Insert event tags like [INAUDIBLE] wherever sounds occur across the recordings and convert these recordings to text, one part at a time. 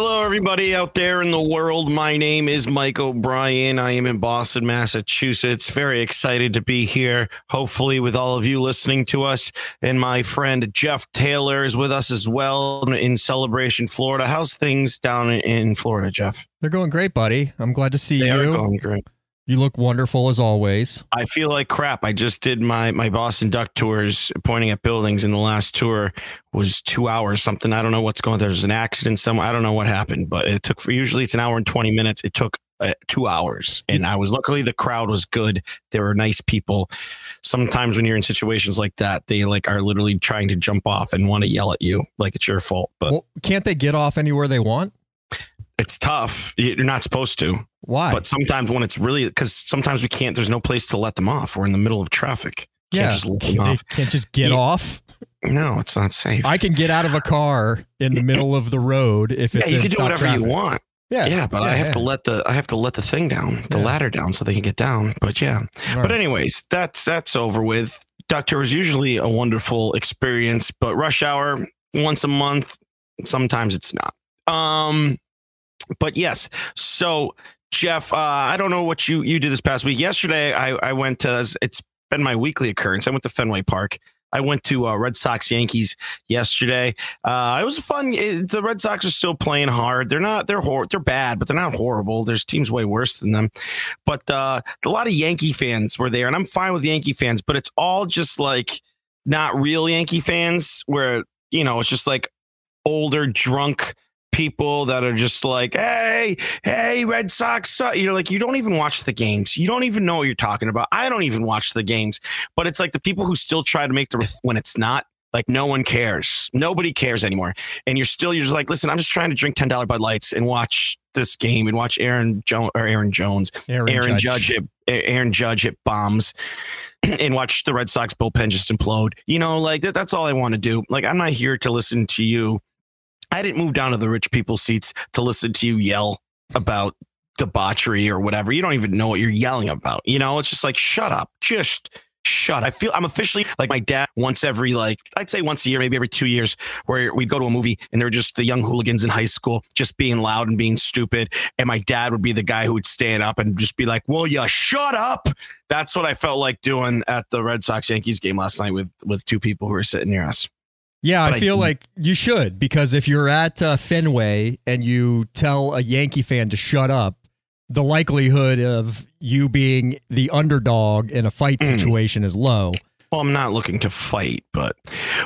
Hello, everybody out there in the world. My name is Mike O'Brien. I am in Boston, Massachusetts. Very excited to be here. Hopefully, with all of you listening to us. And my friend Jeff Taylor is with us as well in Celebration, Florida. How's things down in Florida, Jeff? They're going great, buddy. I'm glad to see They are you. going great. You look wonderful as always. I feel like crap. I just did my my Boston Duck tours, pointing at buildings, and the last tour was two hours something. I don't know what's going. There was an accident somewhere. I don't know what happened, but it took for usually it's an hour and twenty minutes. It took uh, two hours, and I was luckily the crowd was good. There were nice people. Sometimes when you're in situations like that, they like are literally trying to jump off and want to yell at you like it's your fault, but Well, can't they get off anywhere they want? it's tough. You're not supposed to. Why? But sometimes when it's really because sometimes we can't. There's no place to let them off. We're in the middle of traffic. Can't yeah, just let them off. [LAUGHS] can't just get Yeah. off. No, it's not safe. I can get out of a car in the middle of the road if it's. yeah, you can do whatever traffic. you want. Yeah, Yeah, but I yeah, have to let the I have to let the thing down, the Yeah. ladder down, so they can get down. But yeah. All But anyways, that's that's over with. Duck tour is usually a wonderful experience, but rush hour once a month, sometimes it's not. Um, but yes. So Jeff, uh, I don't know what you you did this past week. Yesterday, I I went to it's been my weekly occurrence. I went to Fenway Park. I went to uh, Red Sox Yankees yesterday. Uh, it was fun. It, the Red Sox are still playing hard. They're not. They're hor- They're bad, but they're not horrible. There's teams way worse than them. But uh, a lot of Yankee fans were there, and I'm fine with Yankee fans. But it's all just like not real Yankee fans, where you know it's just like older drunk people that are just like, hey, hey, Red Sox. suck." You're like, you don't even watch the games. You don't even know what you're talking about. I don't even watch the games. But it's like the people who still try to make the when it's not. Like no one cares. Nobody cares anymore. And you're still you're just like, listen, I'm just trying to drink ten dollar Bud Lights and watch this game and watch Aaron Jones or Aaron Jones, Aaron, Aaron Judge. Judge, hit Aaron Judge hit bombs [CLEARS THROAT] and watch the Red Sox bullpen just implode. You know, like that, that's all I want to do. Like I'm not here to listen to you. I didn't move down to the rich people seats to listen to you yell about debauchery or whatever. You don't even know what you're yelling about. You know, it's just like shut up. Just shut. I feel I'm officially like my dad once every like I'd say once a year, maybe every two years, where we'd go to a movie and they're just the young hooligans in high school just being loud and being stupid. And my dad would be the guy who would stand up and just be like, Well, you shut up. That's what I felt like doing at the Red Sox Yankees game last night with with two people who were sitting near us. Yeah, I I feel like you should because if you're at uh, Fenway and you tell a Yankee fan to shut up, the likelihood of you being the underdog in a fight Mm. situation is low. Well, I'm not looking to fight, but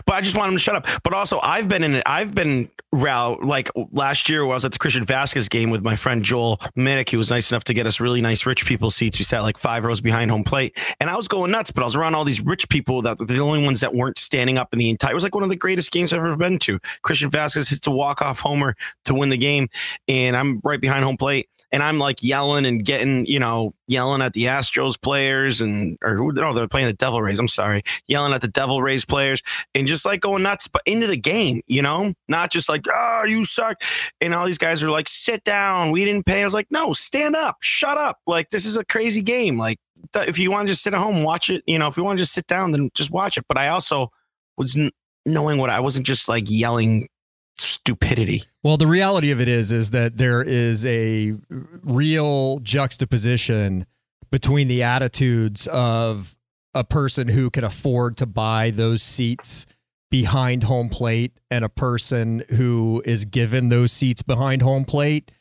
but I just want him to shut up. But also, I've been in it. I've been row like last year. I was at the Christian Vázquez game with my friend Joel Minnick. He was nice enough to get us really nice rich people seats. We sat like five rows behind home plate, and I was going nuts. But I was around all these rich people that were the only ones that weren't standing up in the entire. It was like one of the greatest games I've ever been to. Christian Vázquez hits a walk off homer to win the game, and I'm right behind home plate. And I'm like yelling and getting, you know, yelling at the Astros players and or who no, they're playing the Devil Rays. I'm sorry, yelling at the Devil Rays players and just like going nuts, but into the game, you know, not just like, oh, you suck. And all these guys are like, sit down. We didn't pay. I was like, no, stand up, shut up. Like, this is a crazy game. Like, if you want to just sit at home, watch it. You know, if you want to just sit down, then just watch it. But I also was knowing what I wasn't just like yelling stupidity. Well, the reality of it is is that there is a real juxtaposition between the attitudes of a person who can afford to buy those seats behind home plate and a person who is given those seats behind home plate.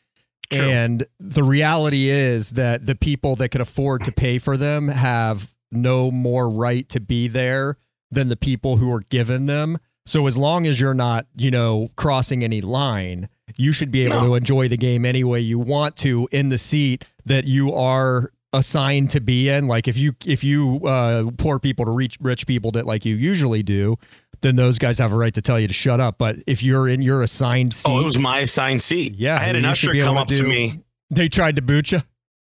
True. And the reality is that the people that can afford to pay for them have no more right to be there than the people who are given them. So as long as you're not, you know, crossing any line, you should be able No. to enjoy the game any way you want to in the seat that you are assigned to be in. Like if you if you uh, poor people to reach rich people that like you usually do, then those guys have a right to tell you to shut up. But if you're in your assigned seat, Oh, it was my assigned seat. Yeah, I had an usher come to up to do- me. they tried to boot you.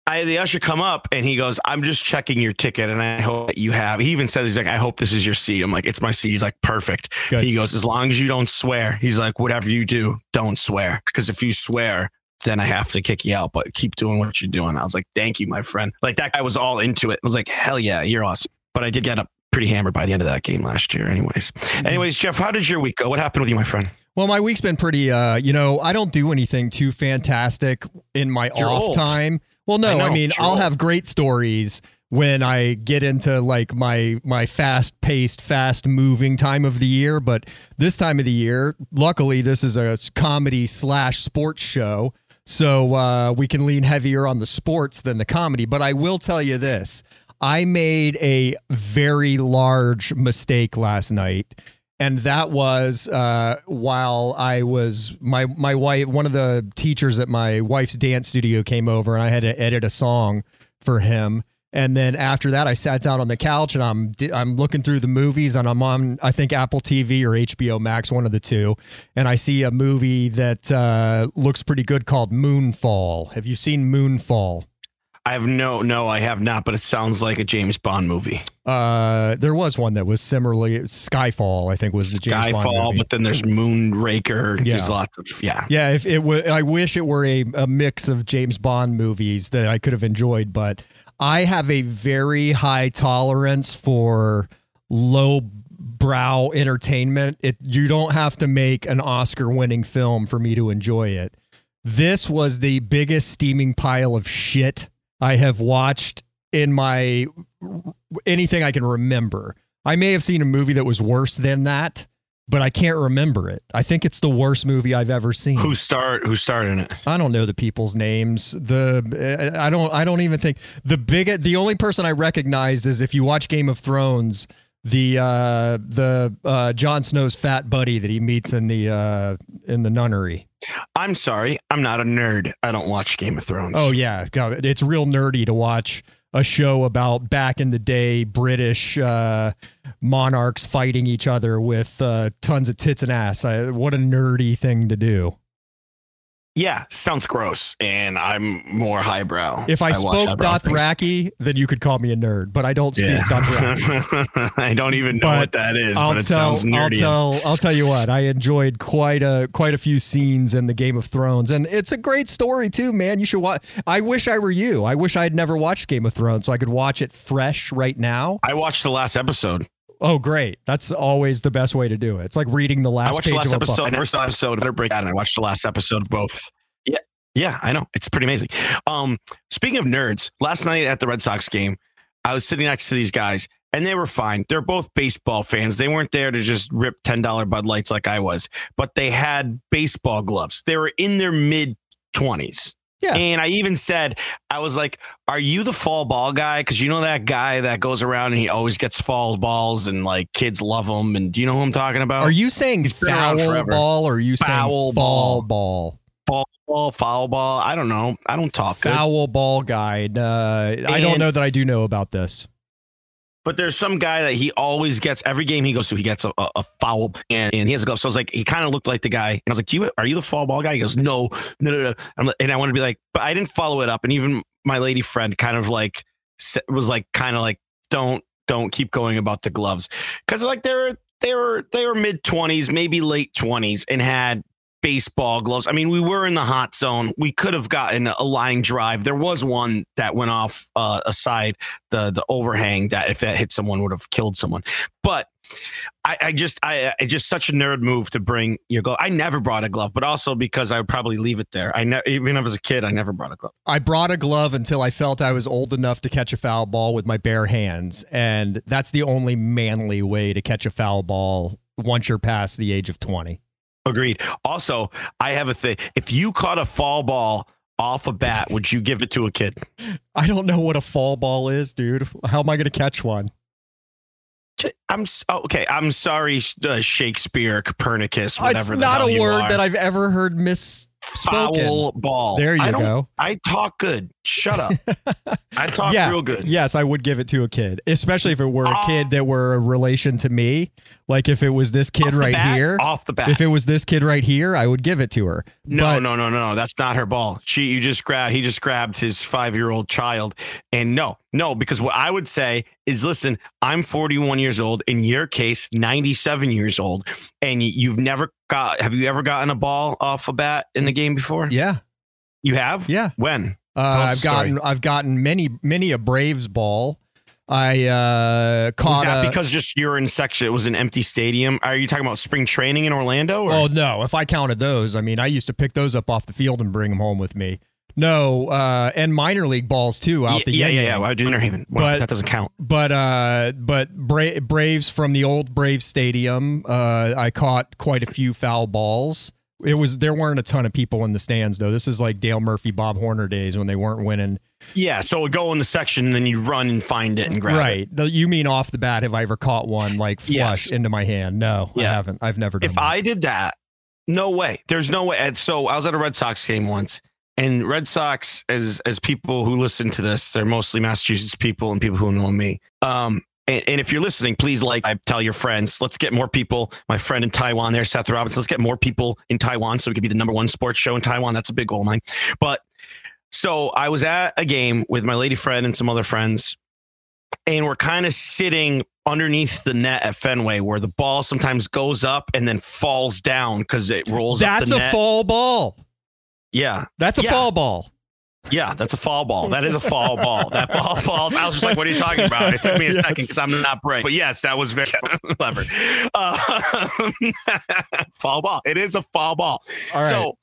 I the usher come up and he goes, I'm just checking your ticket and I hope that you have. He even says, he's like, I hope this is your seat. I'm like, it's my seat. He's like, perfect. Good. He goes, as long as you don't swear. He's like, whatever you do, don't swear. Because if you swear, then I have to kick you out, but keep doing what you're doing. I was like, thank you, my friend. Like that guy was all into it. I was like, hell yeah, you're awesome. But I did get up pretty hammered by the end of that game last year, anyways. Anyways, Jeff, how did your week go? What happened with you, my friend? Well, my week's been pretty. Uh, you know, I don't do anything too fantastic in my You're off old. time. Well, no, I I, mean, you're I'll have great stories when I get into like my my fast paced, fast moving time of the year. But this time of the year, luckily, this is a comedy slash sports show, so uh, we can lean heavier on the sports than the comedy. But I will tell you this: I made a very large mistake last night and that was uh, while I was my my wife. One of the teachers at my wife's dance studio came over, and I had to edit a song for him. And then after that, I sat down on the couch and I'm I'm looking through the movies, and I'm on I think Apple TV or HBO Max, one of the two. And I see a movie that uh, looks pretty good called Moonfall. Have you seen Moonfall? I have no, no, I have not, but it sounds like a James Bond movie. Uh, there was one that was similarly Skyfall. I think was the James Bond movie. but then there's Moonraker. Yeah. There's lots of, yeah. Yeah, if it was, I wish it were a, a mix of James Bond movies that I could have enjoyed, but I have a very high tolerance for low brow entertainment. It you don't have to make an Oscar winning film for me to enjoy it. This was the biggest steaming pile of shit I have watched in my anything I can remember. I may have seen a movie that was worse than that, but I can't remember it. I think it's the worst movie I've ever seen. Who start? Who starred in it? I don't know the people's names. The I don't I don't even think the big the only person I recognize is if you watch Game of Thrones, the uh the uh Jon Snow's fat buddy that he meets in the uh in the nunnery. I'm sorry, I'm not a nerd. I don't watch Game of Thrones. Oh yeah, God, it's real nerdy to watch a show about back in the day British uh, monarchs fighting each other with uh, tons of tits and ass. I, what a nerdy thing to do. Yeah, sounds gross, and I'm more highbrow. If I, watch spoke highbrow things. Dothraki, then you could call me a nerd, but I don't speak Dothraki. [LAUGHS] I don't even know But what that is, I'll but it tell, I'll tell, I'll tell you what. I enjoyed quite a quite a few scenes in the Game of Thrones, and it's a great story too, man. You should watch. I wish I were you. I wish I had never watched Game of Thrones, so I could watch it fresh right now. I watched the last episode. Oh, great! That's always the best way to do it. It's like reading the last I watched page the last of episode. I never episode. Better break out, and I watched the last episode of both. Yeah, yeah, I know. It's pretty amazing. Um, speaking of nerds, last night at the Red Sox game, I was sitting next to these guys, and they were fine. They're both baseball fans. They weren't there to just rip ten dollar Bud Lights like I was, but they had baseball gloves. They were in their mid twenties. Yeah. And I even said, I was like, Are you the fall ball guy? Because you know that guy that goes around and he always gets fall balls and like kids love him. And do you know who I'm talking about? Are you saying He's been around foul ball or are you saying Foul foul ball. ball? ball, foul ball? I don't know. I don't talk good. Foul ball guide. Uh, I don't know that I do know about this. But there's some guy that he always gets every game he goes to, he gets a, a, foul and, and he has a glove. So I was like, he kind of looked like the guy. And I was like, you are you the foul ball guy? He goes, no, no, no, no. And I want to be like, but I didn't follow it up. And even my lady friend kind of like was like, kind of like, don't, don't keep going about the gloves. Cause like they were, they were, they were mid twenties, maybe late twenties and had baseball gloves. I mean, we were in the hot zone. We could have gotten a line drive. There was one that went off uh, aside the the overhang that if that hit someone would have killed someone. But I, I just I, I just such a nerd move to bring your glove. I never brought a glove, but also because I would probably leave it there. I ne- even as a kid, I never brought a glove. I brought a glove until I felt I was old enough to catch a foul ball with my bare hands. And that's the only manly way to catch a foul ball once you're past the age of 20. Agreed. Also, I have a thing. If you caught a fall ball off a bat, would you give it to a kid? [LAUGHS] I don't know what a fall ball is, dude. How am I going to catch one? I'm oh, okay. I'm sorry, uh, Shakespeare, Copernicus, whatever. it's not a word that I've ever heard misspoken. foul ball. There I you don't- go. I talk good. Shut up. [LAUGHS] I talk Yeah. real good. Yes, I would give it to a kid, especially if it were a Oh. kid that were a relation to me. Like if it was this kid right bat, here. Off the bat. If it was this kid right here, I would give it to her. No, But- no, no, no, no. That's not her ball. She, you just grab. He just grabbed his five-year-old child, and no, no, because what I would say is, listen, I'm 41 years old. In your case, 97 years old, and you've never got. Have you ever gotten a ball off a bat in the mm. game before? Yeah, You have. yeah. When? Uh, I've gotten I've gotten many many a Braves ball. I uh, caught. Was that a- because just you're in section? It was an empty stadium. Are you talking about spring training in Orlando? Or? Oh no! If I counted those, I mean, I used to pick those up off the field and bring them home with me. No, uh, and minor league balls too out yeah, the yeah, yeah, yeah. Well, I do Interhaven. Well, But- that doesn't count. But uh, but Bra- Braves from the old Braves Stadium, uh, I caught quite a few foul balls. It was there weren't a ton of people in the stands though. This is like Dale Murphy, Bob Horner days when they weren't winning. Yeah, so it would go in the section, and then you run and find it and grab it. right? You mean off the bat? Have I ever caught one like flush Yes. into my hand? No, yeah. I haven't. I've never done. If that. I did that, no way. There's no way. And so I was at a Red Sox game once, and Red Sox, as as people who listen to this, they're mostly Massachusetts people and people who know me. Um, and, and if you're listening, please like, I tell your friends. Let's get more people. My friend in Taiwan, there, Seth Robinson. Let's get more people in Taiwan so we could be the number one sports show in Taiwan. That's a big goal of mine. But so I was at a game with my lady friend and some other friends, and we're kind of sitting underneath the net at Fenway where the ball sometimes goes up and then falls down because it rolls up That's a net. fall ball. Yeah. That's a Yeah. fall ball. Yeah, that's a fall ball. That is a fall ball. That ball falls. I was just like, what are you talking about? It took me a Yes. second because I'm not bright. But yes, that was very [LAUGHS] clever. [LAUGHS] Uh, fall ball. It is a fall ball. All right. So,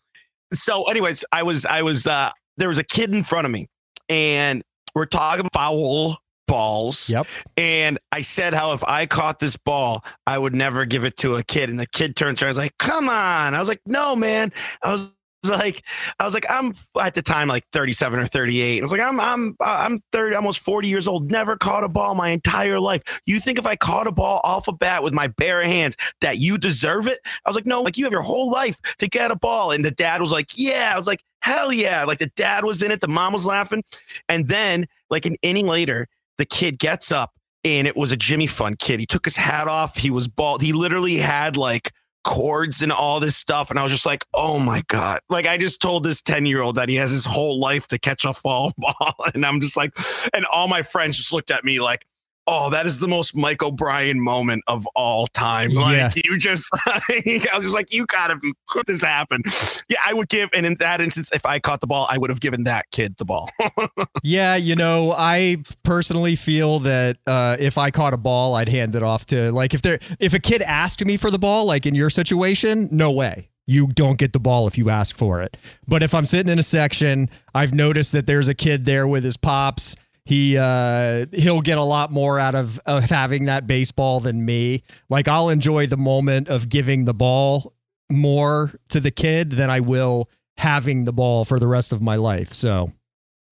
so anyways, I was, I was, uh, there was a kid in front of me and we're talking foul balls. Yep. And I said how if I caught this ball, I would never give it to a kid. And the kid turns around, I was like, come on. I was like, no, man. I was [LAUGHS] like, I was like, I'm at the time like 37 or 38. I was like, I'm I'm I'm 30, almost 40 years old. Never caught a ball my entire life. You think if I caught a ball off a bat with my bare hands that you deserve it? I was like, no, like you have your whole life to get a ball. And the dad was like, yeah. I was like, hell yeah. Like the dad was in it, the mom was laughing. And then like an inning later, the kid gets up and it was a Jimmy Fund kid. He took his hat off. He was bald. He literally had like cords and all this stuff. And I was just like, oh my God. Like I just told this 10 year old that he has his whole life to catch a fall [LAUGHS] ball. And I'm just like, and all my friends just looked at me like, Oh, that is the most Mike O'Brien moment of all time. Like Yeah. you just, [LAUGHS] I was just like, you gotta be, could this happen? Yeah, I would give, and in that instance, if I caught the ball, I would have given that kid the ball. [LAUGHS] Yeah, you know, I personally feel that uh, if I caught a ball, I'd hand it off to like if there if a kid asked me for the ball, like in your situation, no way. You don't get the ball if you ask for it. But if I'm sitting in a section, I've noticed that there's a kid there with his pops. He uh, he'll get a lot more out of, of having that baseball than me. Like I'll enjoy the moment of giving the ball more to the kid than I will having the ball for the rest of my life. So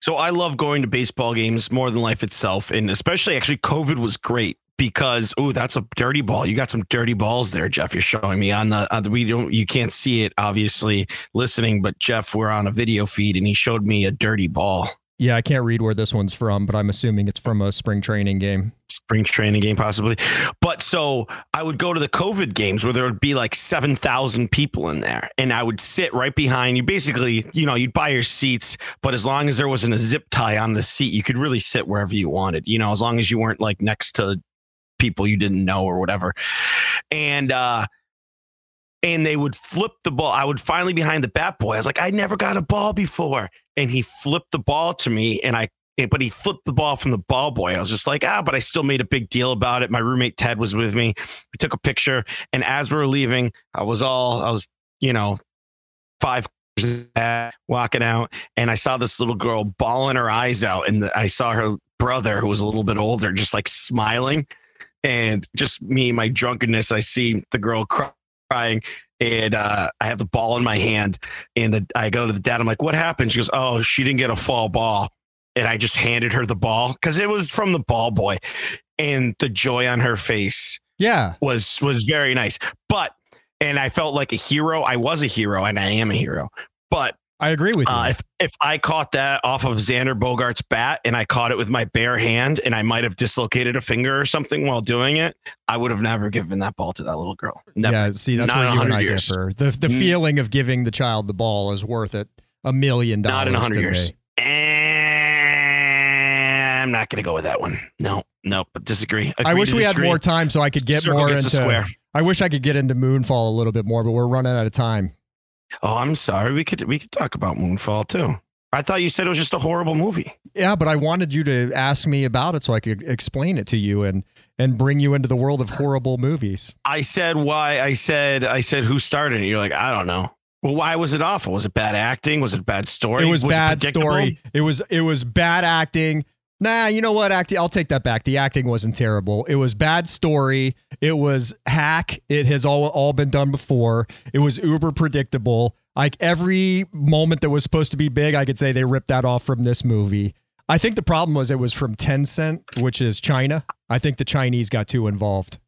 So I love going to baseball games more than life itself, and especially actually COVID was great because oh that's a dirty ball. You got some dirty balls there, Jeff. You're showing me on the, on the we don't you can't see it obviously listening, but Jeff, we're on a video feed and he showed me a dirty ball. Yeah, I can't read where this one's from, but I'm assuming it's from a spring training game. spring training game possibly. But so I would go to the COVID games where there would be like 7,000 people in there and I would sit right behind you. Basically, you know, you'd buy your seats, but as long as there wasn't a zip tie on the seat, you could really sit wherever you wanted, you know, as long as you weren't like next to people you didn't know or whatever. And, uh, and they would flip the ball. I would finally behind the bat boy. I was like, I never got a ball before. And he flipped the ball to me and I but he flipped the ball from the ball boy. I was just like, ah, but I still made a big deal about it. My roommate Ted was with me. We took a picture, and as we were leaving, I was all, I was, you know, five [LAUGHS] walking out, and I saw this little girl bawling her eyes out, and I saw her brother, who was a little bit older, just like smiling, and just me, my drunkenness. I see the girl crying. And uh, I have the ball in my hand, and the, I go to the dad. I'm like, "What happened?" She goes, "Oh, she didn't get a fall ball." and I just handed her the ball because it was from the ball boy, and the joy on her face Yeah. was was very nice. But and I felt like a hero. I was a hero, and I am a hero. But I agree with you. uh, if if I caught that off of Xander Bogaerts' bat and I caught it with my bare hand and I might have dislocated a finger or something while doing it, I would have never given that ball to that little girl. Never. yeah, see, that's Not where you and I years. differ. The the Mm. feeling of giving the child the ball is worth it a million dollars. Not in a hundred years. And I'm not going to go with that one. No, no, but disagree. I wish we had more time so I could get Circle more into. I wish I could get into Moonfall a little bit more, but we're running out of time. Oh, I'm sorry. We could we could talk about Moonfall too. I thought you said it was just a horrible movie. Yeah, but I wanted you to ask me about it so I could explain it to you and and bring you into the world of horrible movies. I said why. I said I said who started it. You're like I don't know. Well, why was it awful? Was it bad acting? Was it bad story? It was, was bad it story. It was it was bad acting. Nah, you know what? Acting, I'll take that back. The acting wasn't terrible. It was bad story. It was hack. It has all all been done before. It was uber predictable. Like every moment that was supposed to be big, I could say they ripped that off from this movie. I think the problem was it was from Tencent, which is China. I think the Chinese got too involved.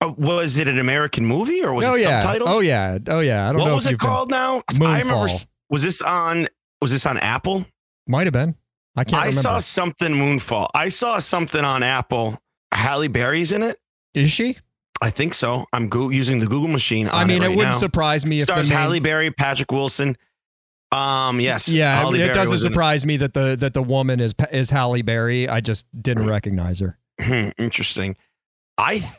Uh, was it an American movie or was oh, it yeah. subtitles? Oh yeah, oh yeah. I don't what know. What was it called been... now? Moonfall. I remember. Was this on? Was this on Apple? Might have been. I can't. I remember. saw something Moonfall. I saw something on Apple. Halle Berry's in it. Is she? I think so. I'm go- using the Google machine. I mean, it, right it wouldn't now. surprise me if stars main... Halle Berry, Patrick Wilson. Um. Yes. Yeah. Halle it Berry doesn't surprise me that the that the woman is is Halle Berry. I just didn't Mm. recognize her. Hmm, Interesting. I th-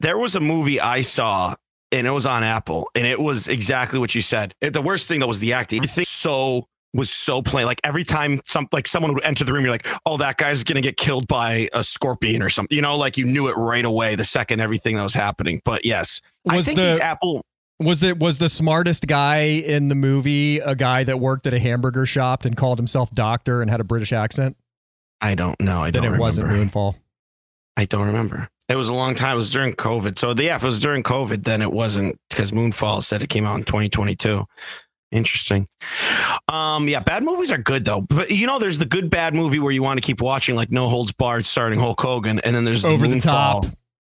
there was a movie I saw and it was on Apple and it was exactly what you said. It- the worst thing though was the acting. Everything so was so plain. Like every time some like someone would enter the room, you're like, oh, that guy's gonna get killed by a scorpion or something. You know, like you knew it right away the second everything that was happening. But yes, I Was think the- Apple. Was it was the smartest guy in the movie a guy that worked at a hamburger shop and called himself doctor and had a British accent? I don't know. I don't remember. Then it remember. wasn't Moonfall. I don't remember. It was a long time. It was during COVID. So yeah, if it was during COVID, then it wasn't because Moonfall said it came out in 2022. Interesting. Um, yeah, bad movies are good though. But you know, there's the good bad movie where you want to keep watching, like No Holds Barred, starring Hulk Hogan, and then there's the Over the top.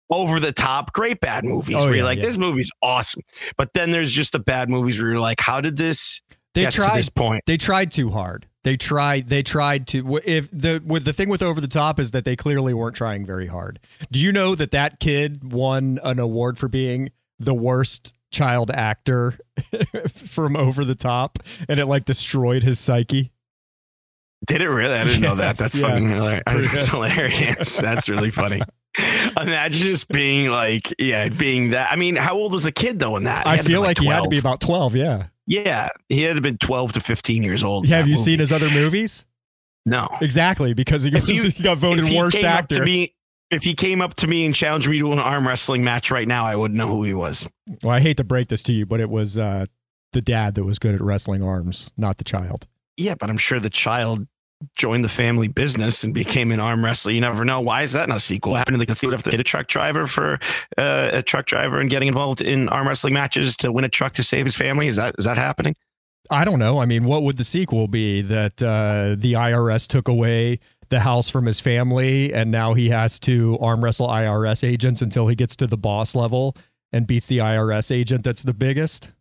over the top, great bad movies Oh, where you're like, yeah. this movie's awesome. But then there's just the bad movies where you're like, how did this They get to tried this point? they tried too hard. They tried they tried to if the with the thing with over the top is that they clearly weren't trying very hard. Do you know that that kid won an award for being the worst child actor [LAUGHS] from over the top and it like destroyed his psyche? Did it really? I didn't know that. That's yeah, fucking hilarious. That's [LAUGHS] hilarious. That's really funny. [LAUGHS] Imagine just being like, yeah, being that. I mean, how old was the kid though in that? I had to be feel like, he had to be about 12, yeah. Yeah, he had to been 12 to 15 years old. in Have you movie. seen his other movies? No. Exactly, because he, If you- he got voted worst actor. to me, if he came up to me and challenged me to an arm wrestling match right now, I wouldn't know who he was. Well, I hate to break this to you, but it was uh, the dad that was good at wrestling arms, not the child. Yeah, but I'm sure the child joined the family business and became an arm wrestler. You never know. Why is that not a sequel? Happened? See what if they hit a truck driver for uh, a truck driver and getting involved in arm wrestling matches to win a truck to save his family. Is that is that happening? I don't know. I mean, what would the sequel be? That uh, the IRS took away the house from his family, and now he has to arm wrestle IRS agents until he gets to the boss level and beats the IRS agent that's the biggest.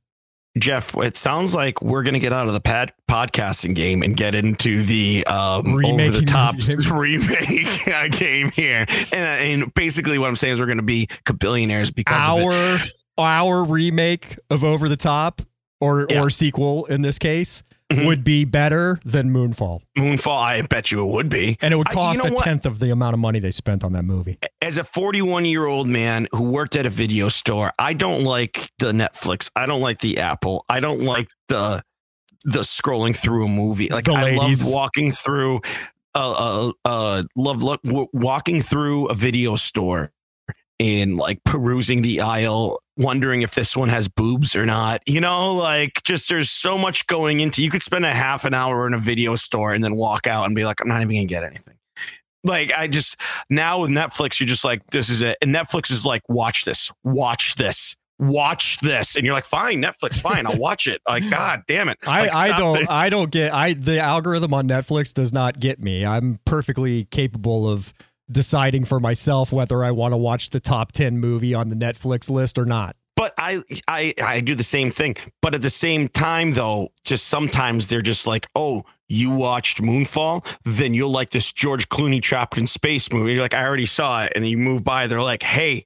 Jeff, it sounds like we're going to get out of the pad podcasting game and get into the um, over the top [LAUGHS] remake uh, game here. And, and basically, what I'm saying is we're going to be billionaires because of. Our our remake of Over the Top or Yeah. or sequel in this case Mhm. would be better than Moonfall, Moonfall. I bet you it would be. and it would I- you cost know a what? tenth of the amount of money they spent on that movie. as a 41 year old man who worked at a video store, I don't like the Netflix. I don't like the Apple. I don't like the the scrolling through a movie. Like I love walking through uh uh, uh love look walking through a video store and like perusing the aisle wondering if this one has boobs or not you know like just there's so much going into you could spend a half an hour in a video store and then walk out and be like i'm not even gonna get anything. Like i just now with netflix you're just like this is it. And netflix is like watch this watch this watch this. And you're like fine netflix fine i'll watch it. Like [LAUGHS] god damn it. I, Like, I stop don't the- I don't get I the algorithm on Netflix does not get me. I'm perfectly capable of deciding for myself whether I want to watch the top 10 movie on the Netflix list or not. but I, I I do the same thing. But at the same time, though, just sometimes they're just like, oh, you watched Moonfall, then you'll like this George Clooney trapped in space movie. You're like, I already saw it, and then you move by. They're like, hey,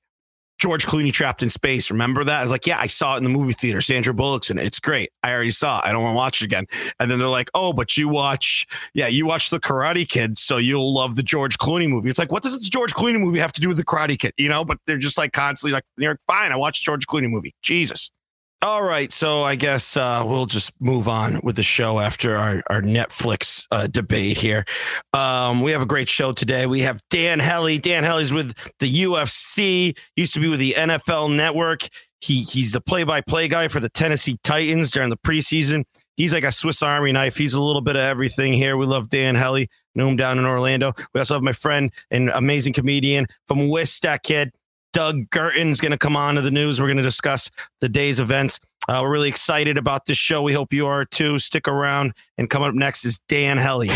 George Clooney trapped in space. Remember that? I was like, yeah, I saw it in the movie theater. Sandra Bullock's in it. It's great. I already saw it. I don't want to watch it again. And then they're like, oh, but you watch, yeah, you watch the Karate Kid, so you'll love the George Clooney movie. It's like, what does the George Clooney movie have to do with the Karate Kid? You know, but they're just like constantly like, you're fine, I watched George Clooney movie. Jesus. All right, so I guess uh, we'll just move on with the show after our, our Netflix uh, debate here. Um, we have a great show today. We have Dan Hellie. Dan Hellie's with the UFC, used to be with the NFL Network. He he's the play-by-play guy for the Tennessee Titans during the preseason. He's like a Swiss Army knife. He's a little bit of everything here. We love Dan Hellie. Know him down in Orlando. We also have my friend and amazing comedian from West Kid, Doug Guertin's going to come on to the news. We're going to discuss the day's events. Uh, we're really excited about this show. We hope you are too. Stick around. And coming up next is Dan Hellie.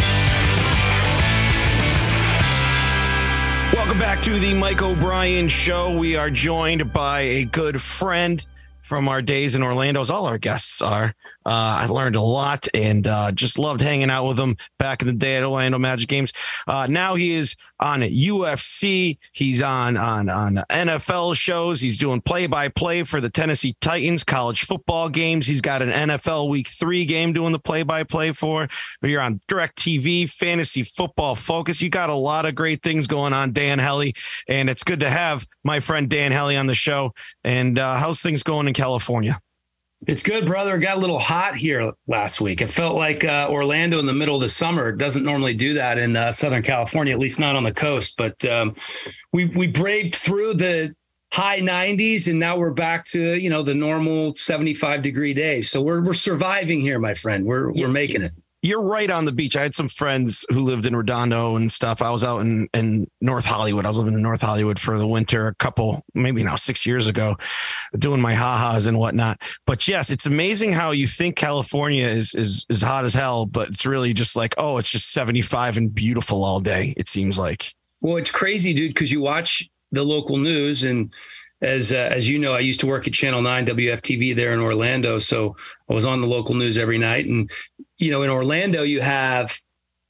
Welcome back to the Mike O'Brien Show. We are joined by a good friend from our days in Orlando, as all our guests are. Uh, I learned a lot and uh, just loved hanging out with him back in the day at Orlando Magic games. Uh, now he is on UFC. He's on on on NFL shows. He's doing play by play for the Tennessee Titans college football games. He's got an NFL Week Three game doing the play by play for. But you're on DirecTV, Fantasy Football Focus. You got a lot of great things going on, Dan Hellie, and it's good to have my friend Dan Hellie on the show. And uh, how's things going in California? It's good, brother. It got a little hot here last week. It felt like uh, Orlando in the middle of the summer. It doesn't normally do that in uh, Southern California, at least not on the coast. But um, we we braved through the high 90s, and now we're back to you know the normal 75 degree days. So we're we're surviving here, my friend. We're we're making it you're right on the beach. I had some friends who lived in Redondo and stuff. I was out in, in North Hollywood. I was living in North Hollywood for the winter a couple, maybe now six years ago, doing my ha-has and whatnot. But yes, it's amazing how you think California is is is hot as hell, but it's really just like, oh, it's just 75 and beautiful all day, it seems like. Well, it's crazy, dude, because you watch the local news and as uh, as you know, I used to work at Channel Nine WFTV there in Orlando, so I was on the local news every night. And you know, in Orlando, you have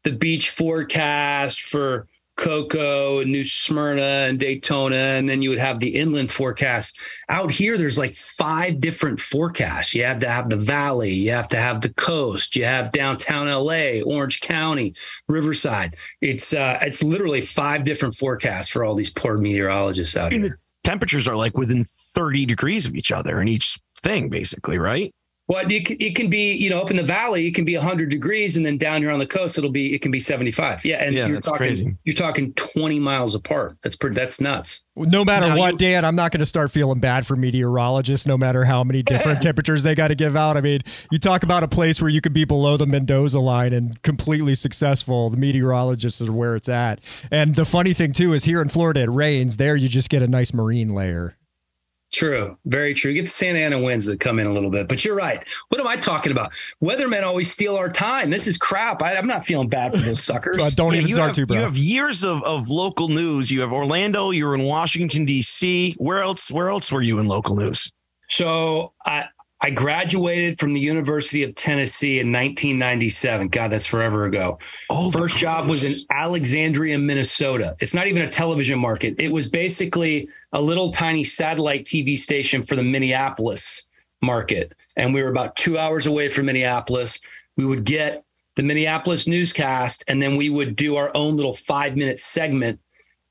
the beach forecast for Cocoa and New Smyrna and Daytona, and then you would have the inland forecast. Out here, there's like five different forecasts. You have to have the valley, you have to have the coast, you have downtown LA, Orange County, Riverside. It's uh, it's literally five different forecasts for all these poor meteorologists out here temperatures are like within 30 degrees of each other in each thing, basically, right? Well, it, it can be, you know, up in the valley, it can be 100 degrees, and then down here on the coast, it'll be, it can be 75. Yeah, and yeah, you're that's talking, crazy. You're talking 20 miles apart. That's pretty, that's nuts. No matter now what, you, Dan, I'm not going to start feeling bad for meteorologists. No matter how many different [LAUGHS] temperatures they got to give out. I mean, you talk about a place where you could be below the Mendoza line and completely successful. The meteorologists are where it's at. And the funny thing too is here in Florida, it rains. There, you just get a nice marine layer. True. Very true. Get the Santa Ana winds that come in a little bit. But you're right. What am I talking about? Weathermen always steal our time. This is crap. I, am not feeling bad for those [LAUGHS] suckers. don't yeah, even start have, to, bro. You have years of, of local news. You have Orlando. You were in Washington, D.C. Where else? Where else were you in local news? So I, I graduated from the University of Tennessee in 1997. God, that's forever ago. Oh, First job was in Alexandria, Minnesota. It's not even a television market. It was basically a little tiny satellite TV station for the Minneapolis market. And we were about two hours away from Minneapolis. We would get the Minneapolis newscast, and then we would do our own little five minute segment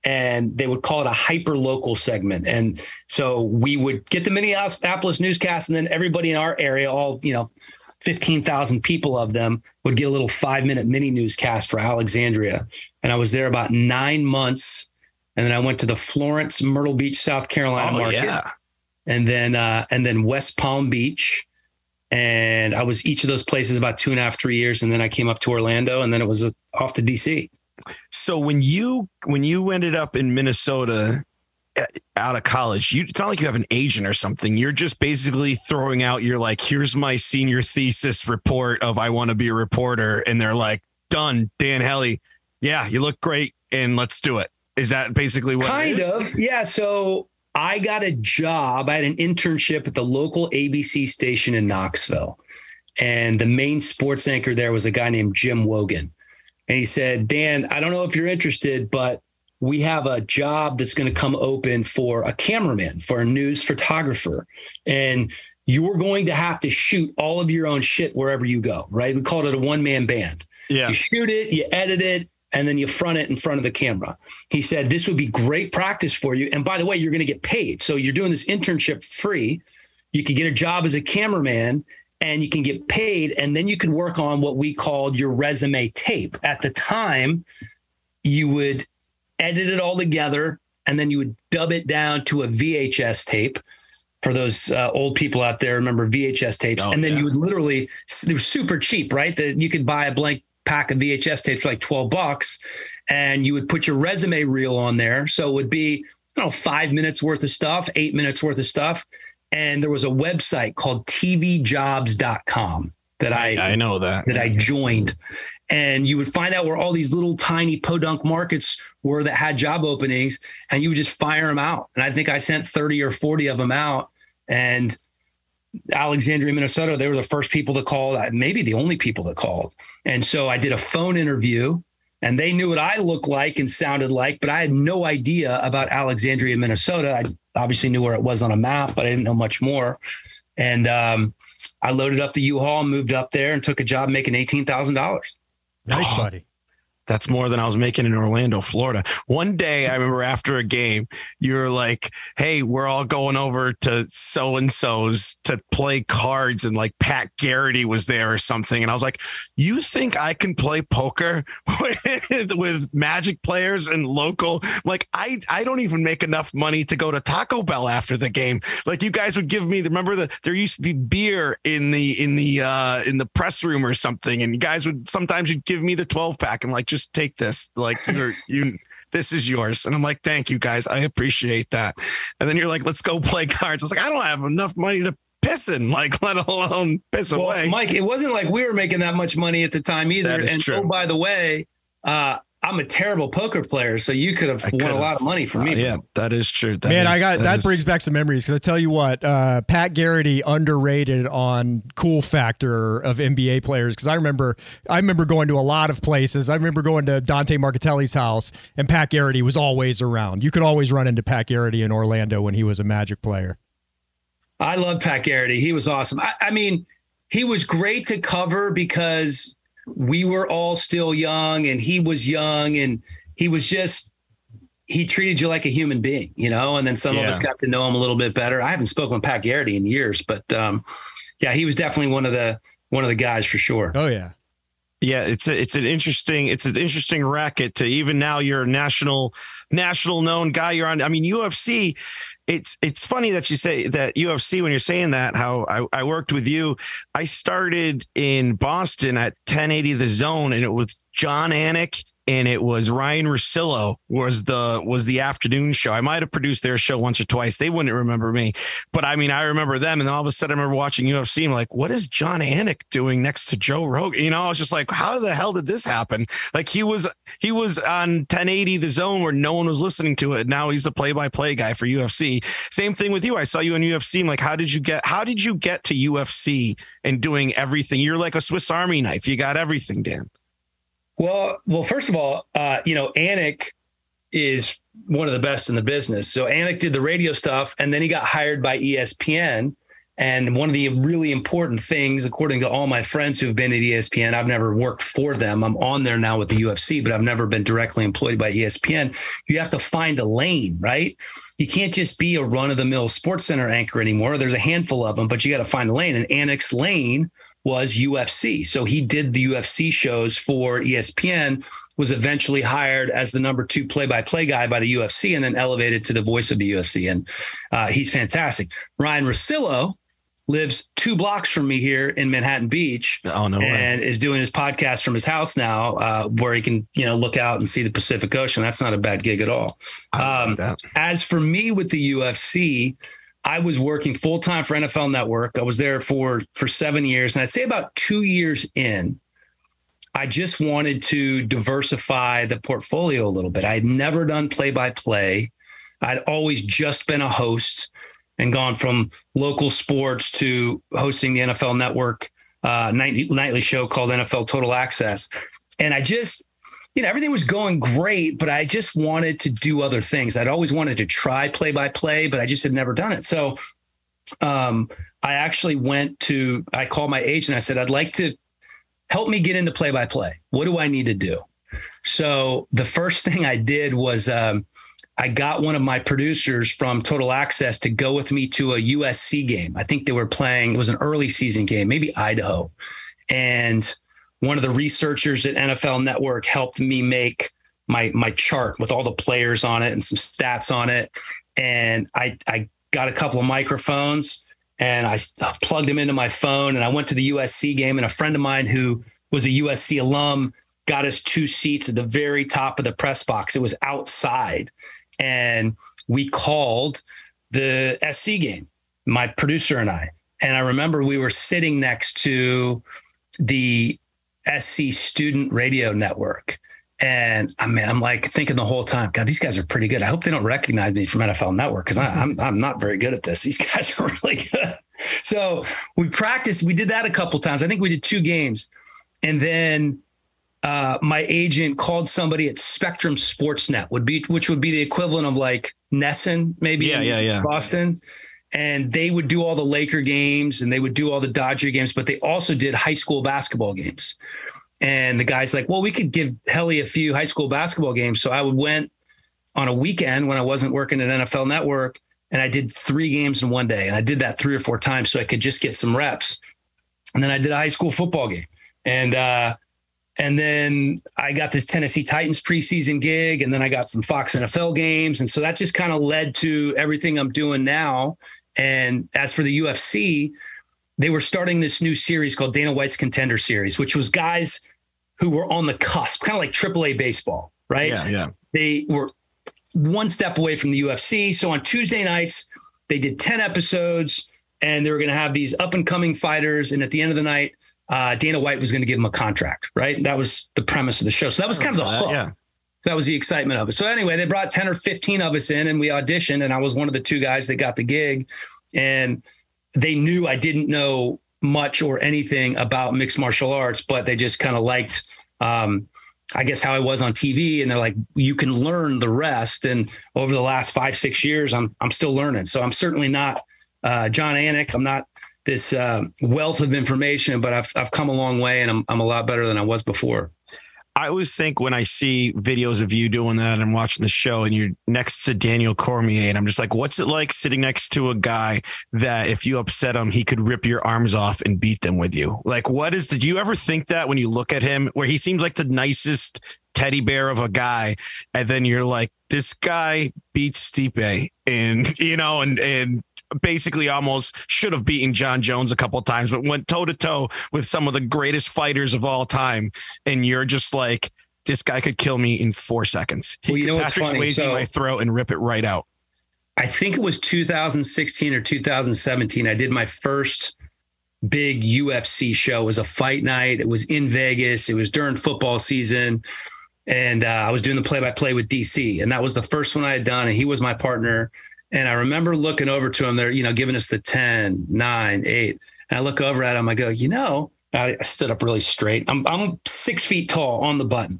and they would call it a hyper local segment. And so we would get the Minneapolis newscast, and then everybody in our area, all you know, fifteen thousand people of them, would get a little five minute mini newscast for Alexandria. And I was there about nine months, and then I went to the Florence, Myrtle Beach, South Carolina oh, market, yeah. and then uh, and then West Palm Beach. And I was each of those places about two and a half, three years, and then I came up to Orlando, and then it was uh, off to DC. So when you when you ended up in Minnesota eh, out of college, you it's not like you have an agent or something. You're just basically throwing out you're like, here's my senior thesis report of I want to be a reporter, and they're like, done, Dan Hellie. Yeah, you look great, and let's do it. Is that basically what? Kind of, yeah. So I got a job. I had an internship at the local ABC station in Knoxville, and the main sports anchor there was a guy named Jim Wogan and he said, Dan, I don't know if you're interested, but we have a job that's going to come open for a cameraman, for a news photographer. And you're going to have to shoot all of your own shit wherever you go, right? We called it a one man band. Yeah. You shoot it, you edit it, and then you front it in front of the camera. He said, This would be great practice for you. And by the way, you're going to get paid. So you're doing this internship free you could get a job as a cameraman and you can get paid and then you could work on what we called your resume tape. At the time you would edit it all together and then you would dub it down to a vhs tape. For those uh, old people out there remember vhs tapes? Oh, and then yeah. you would literally they were super cheap right? That you could buy a blank pack of vhs tapes for like 12 bucks and you would put your resume reel on there. So it would be you know five minutes worth of stuff eight minutes worth of stuff and there was a website called tvjobs.com that I I know that that I joined and you would find out where all these little tiny podunk markets were that had job openings and you would just fire them out and I think I sent 30 or 40 of them out and Alexandria, Minnesota, they were the first people to call, uh, maybe the only people that called. And so I did a phone interview and they knew what I looked like and sounded like, but I had no idea about Alexandria, Minnesota. I obviously knew where it was on a map, but I didn't know much more. And um, I loaded up the U-Haul, moved up there, and took a job making eighteen thousand dollars. Nice, oh, buddy. That's more than I was making in Orlando, Florida. One day, I remember after a game, you were like, "Hey, we're all going over to so and so's to play cards," and like Pat Garrity was there or something, and I was like, "You think I can play poker [LAUGHS] with, with Magic players and local? Like, I I don't even make enough money to go to Taco Bell after the game. Like, you guys would give me. Remember the there used to be beer in the in the uh in the press room or something, and you guys would sometimes you'd give me the twelve pack and like just just take this. Like you're you this is yours. And I'm like, thank you guys. I appreciate that. And then you're like, let's go play cards. I was like, I don't have enough money to piss in, like [LAUGHS] let alone piss well, away. Mike, it wasn't like we were making that much money at the time either. and true. oh, by the way, uh, I'm a terrible poker player, so you could have I won a lot of money for me. Uh, yeah, that is true. That Man, is, I got that, that is, brings back some memories because I tell you what, uh, Pat Garrity underrated on cool factor of NBA players because I remember I remember going to a lot of places. I remember going to Dante Marchitelli's house, and Pat Garrity was always around. You could always run into Pat Garrity in Orlando when he was a Magic player. I love Pat Garrity. He was awesome. I, I mean, he was great to cover because we were all still young and he was young and he was just he treated you like a human being, you know, and then some yeah. of us got to know him a little bit better. I haven't spoken with Pat Garrity in years, but um, yeah, he was definitely one of the one of the guys for sure. Oh yeah. Yeah, it's a, it's an interesting it's an interesting racket to even now you're a national national known guy. You're on. I mean, UFC it's it's funny that you say that UFC when you're saying that how I, I worked with you. I started in Boston at 1080 the zone and it was Jon Anik and it was Ryan Russillo was the was the afternoon show. I might have produced their show once or twice. They wouldn't remember me, but I mean I remember them. And then all of a sudden I remember watching UFC. I'm like, what is Jon Anik doing next to Joe Rogan? You know, I was just like, how the hell did this happen? Like he was he was on 1080 the zone where no one was listening to it. Now he's the play by play guy for UFC. Same thing with you. I saw you in UFC. I'm like, how did you get how did you get to UFC and doing everything? You're like a Swiss Army knife. You got everything, Dan. Well, well, first of all, uh, you know, Anik is one of the best in the business. So Anik did the radio stuff, and then he got hired by ESPN. And one of the really important things, according to all my friends who've been at ESPN, I've never worked for them. I'm on there now with the UFC, but I've never been directly employed by ESPN. You have to find a lane, right? You can't just be a run of the mill sports center anchor anymore. There's a handful of them, but you got to find a lane. And Anik's lane was UFC. So he did the UFC shows for ESPN, was eventually hired as the number two play by play guy by the UFC, and then elevated to the voice of the UFC. And uh, he's fantastic. Ryan Russillo lives two blocks from me here in Manhattan Beach. Oh, no And way. is doing his podcast from his house now, uh, where he can, you know, look out and see the Pacific Ocean. That's not a bad gig at all. Um, as for me with the UFC, I was working full time for NFL Network. I was there for for seven years, and I'd say about two years in, I just wanted to diversify the portfolio a little bit. I had never done play by play. I'd always just been a host and gone from local sports to hosting the NFL Network uh, nightly, nightly show called NFL Total Access. And I just you know, everything was going great, but I just wanted to do other things. I'd always wanted to try play by play, but I just had never done it. So um, I actually went to, I called my agent. I said, I'd like to help me get into play by play. What do I need to do? So the first thing I did was um, I got one of my producers from Total Access to go with me to a USC game. I think they were playing, it was an early season game, maybe Idaho. And one of the researchers at NFL Network helped me make my my chart with all the players on it and some stats on it. And I I got a couple of microphones and I plugged them into my phone and I went to the USC game and a friend of mine who was a USC alum got us two seats at the very top of the press box. It was outside and we called the SC game, my producer and I. And I remember we were sitting next to the SC Student Radio Network. And I mean, I'm like thinking the whole time, God, these guys are pretty good. I hope they don't recognize me from NFL Network because I'm I'm not very good at this. These [LAUGHS] guys are really good. So we practiced. We did that a couple times. I think we did two games, and then uh, my agent called somebody at Spectrum Sportsnet, would be which would be the equivalent of like NESN, maybe yeah, yeah, yeah. Boston. And they would do all the Laker games and they would do all the Dodger games, but they also did high school basketball games. And the guy's like, well, we could give Hellie a few high school basketball games. So I would went on a weekend when I wasn't working at NFL Network, and I did three games in one day. And I did that three or four times so I could just get some reps. And then I did a high school football game. And uh, and then I got this Tennessee Titans preseason gig, and then I got some Fox NFL games. And so that just kind of led to everything I'm doing now. And as for the UFC, they were starting this new series called Dana White's Contender Series, which was guys who were on the cusp, kind of like AAA baseball, right? Yeah, yeah. They were one step away from the UFC. So on Tuesday nights, they did 10 episodes and they were going to have these up and coming fighters. And at the end of the night, uh, Dana White was going to give them a contract, right? That was the premise of the show. So that was kind of the hook. Yeah. That was the excitement of it. So anyway, they brought 10 or 15 of us in and we auditioned and I was one of the two guys that got the gig. And they knew I didn't know much or anything about mixed martial arts, but they just kind of liked, um, I guess, how I was on TV. And they're like, you can learn the rest. And over the last five, six years, I'm, I'm still learning. So I'm certainly not uh, Jon Anik. I'm not this uh, wealth of information, but I've, I've come a long way and I'm, I'm a lot better than I was before. I always think when I see videos of you doing that and watching the show and you're next to Daniel Cormier, and I'm just like, what's it like sitting next to a guy that if you upset him, he could rip your arms off and beat them with you? Like, what is, did you ever think that when you look at him, where he seems like the nicest teddy bear of a guy, and then you're like, this guy beats Stipe and, [LAUGHS] you know, and, and, basically almost should have beaten Jon Jones a couple of times, but went toe to toe with some of the greatest fighters of all time. And you're just like, this guy could kill me in four seconds. He well, you could know Patrick Swayze so, my throat and rip it right out. I think it was 2016 or 2017. I did my first big UFC show. It was a fight night. It was in Vegas. It was during football season. And uh, I was doing the play by play with DC. And that was the first one I had done. And he was my partner. And I remember looking over to him. They're, you know, giving us the 10, 9, 8. And I look over at him. I go, you know, I stood up really straight. I'm, I'm six feet tall on the button,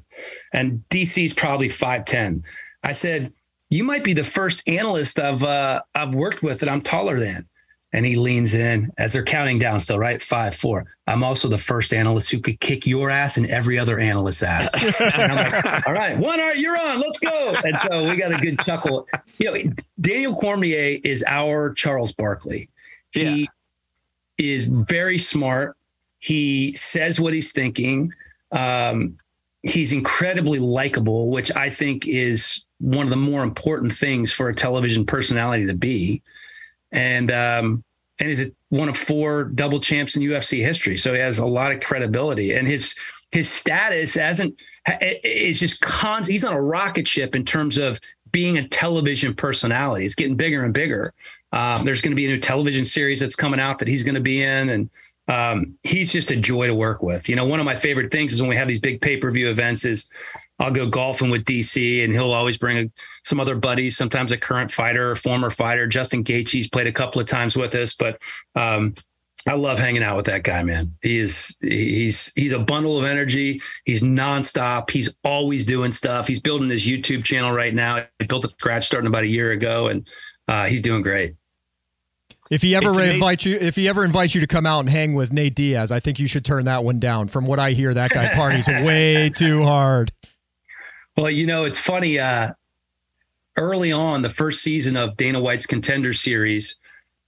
and DC's probably 5'10. I said, You might be the first analyst I've, uh, I've worked with that I'm taller than. And he leans in as they're counting down still, right? Five, four. I'm also the first analyst who could kick your ass and every other analyst's ass. [LAUGHS] and I'm like, all right, one art, you're on, let's go. And so we got a good chuckle. You know, Daniel Cormier is our Charles Barkley. He yeah. is very smart. He says what he's thinking. Um, he's incredibly likable, which I think is one of the more important things for a television personality to be and um, and he's one of four double champs in UFC history. So he has a lot of credibility, and his his status hasn't is just cons. He's on a rocket ship in terms of being a television personality. It's getting bigger and bigger. Um, there's going to be a new television series that's coming out that he's going to be in, and um, he's just a joy to work with. You know, one of my favorite things is when we have these big pay per view events. Is I'll go golfing with DC, and he'll always bring a, some other buddies. Sometimes a current fighter or former fighter. Justin Gaethje's played a couple of times with us, but um, I love hanging out with that guy, man. He is he's he's a bundle of energy. He's nonstop. He's always doing stuff. He's building his YouTube channel right now. He built it scratch starting about a year ago, and uh, he's doing great. If he ever invites you, if he ever invites you to come out and hang with Nate Diaz, I think you should turn that one down. From what I hear, that guy parties [LAUGHS] way too hard. Well, you know, it's funny. Uh, early on, the first season of Dana White's Contender Series,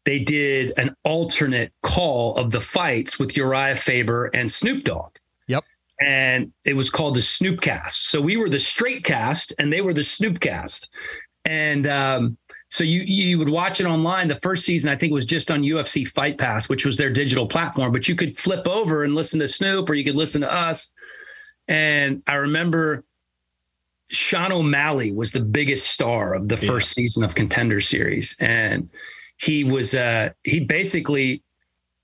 they did an alternate call of the fights with Urijah Faber and Snoop Dogg. Yep. And it was called the Snoopcast. So we were the straight cast and they were the Snoopcast. And um, so you you would watch it online. The first season, I think, was just on UFC Fight Pass, which was their digital platform. But you could flip over and listen to Snoop, or you could listen to us. And I remember Sean O'Malley was the biggest star of the first yeah. season of Contender Series, and he was uh, he basically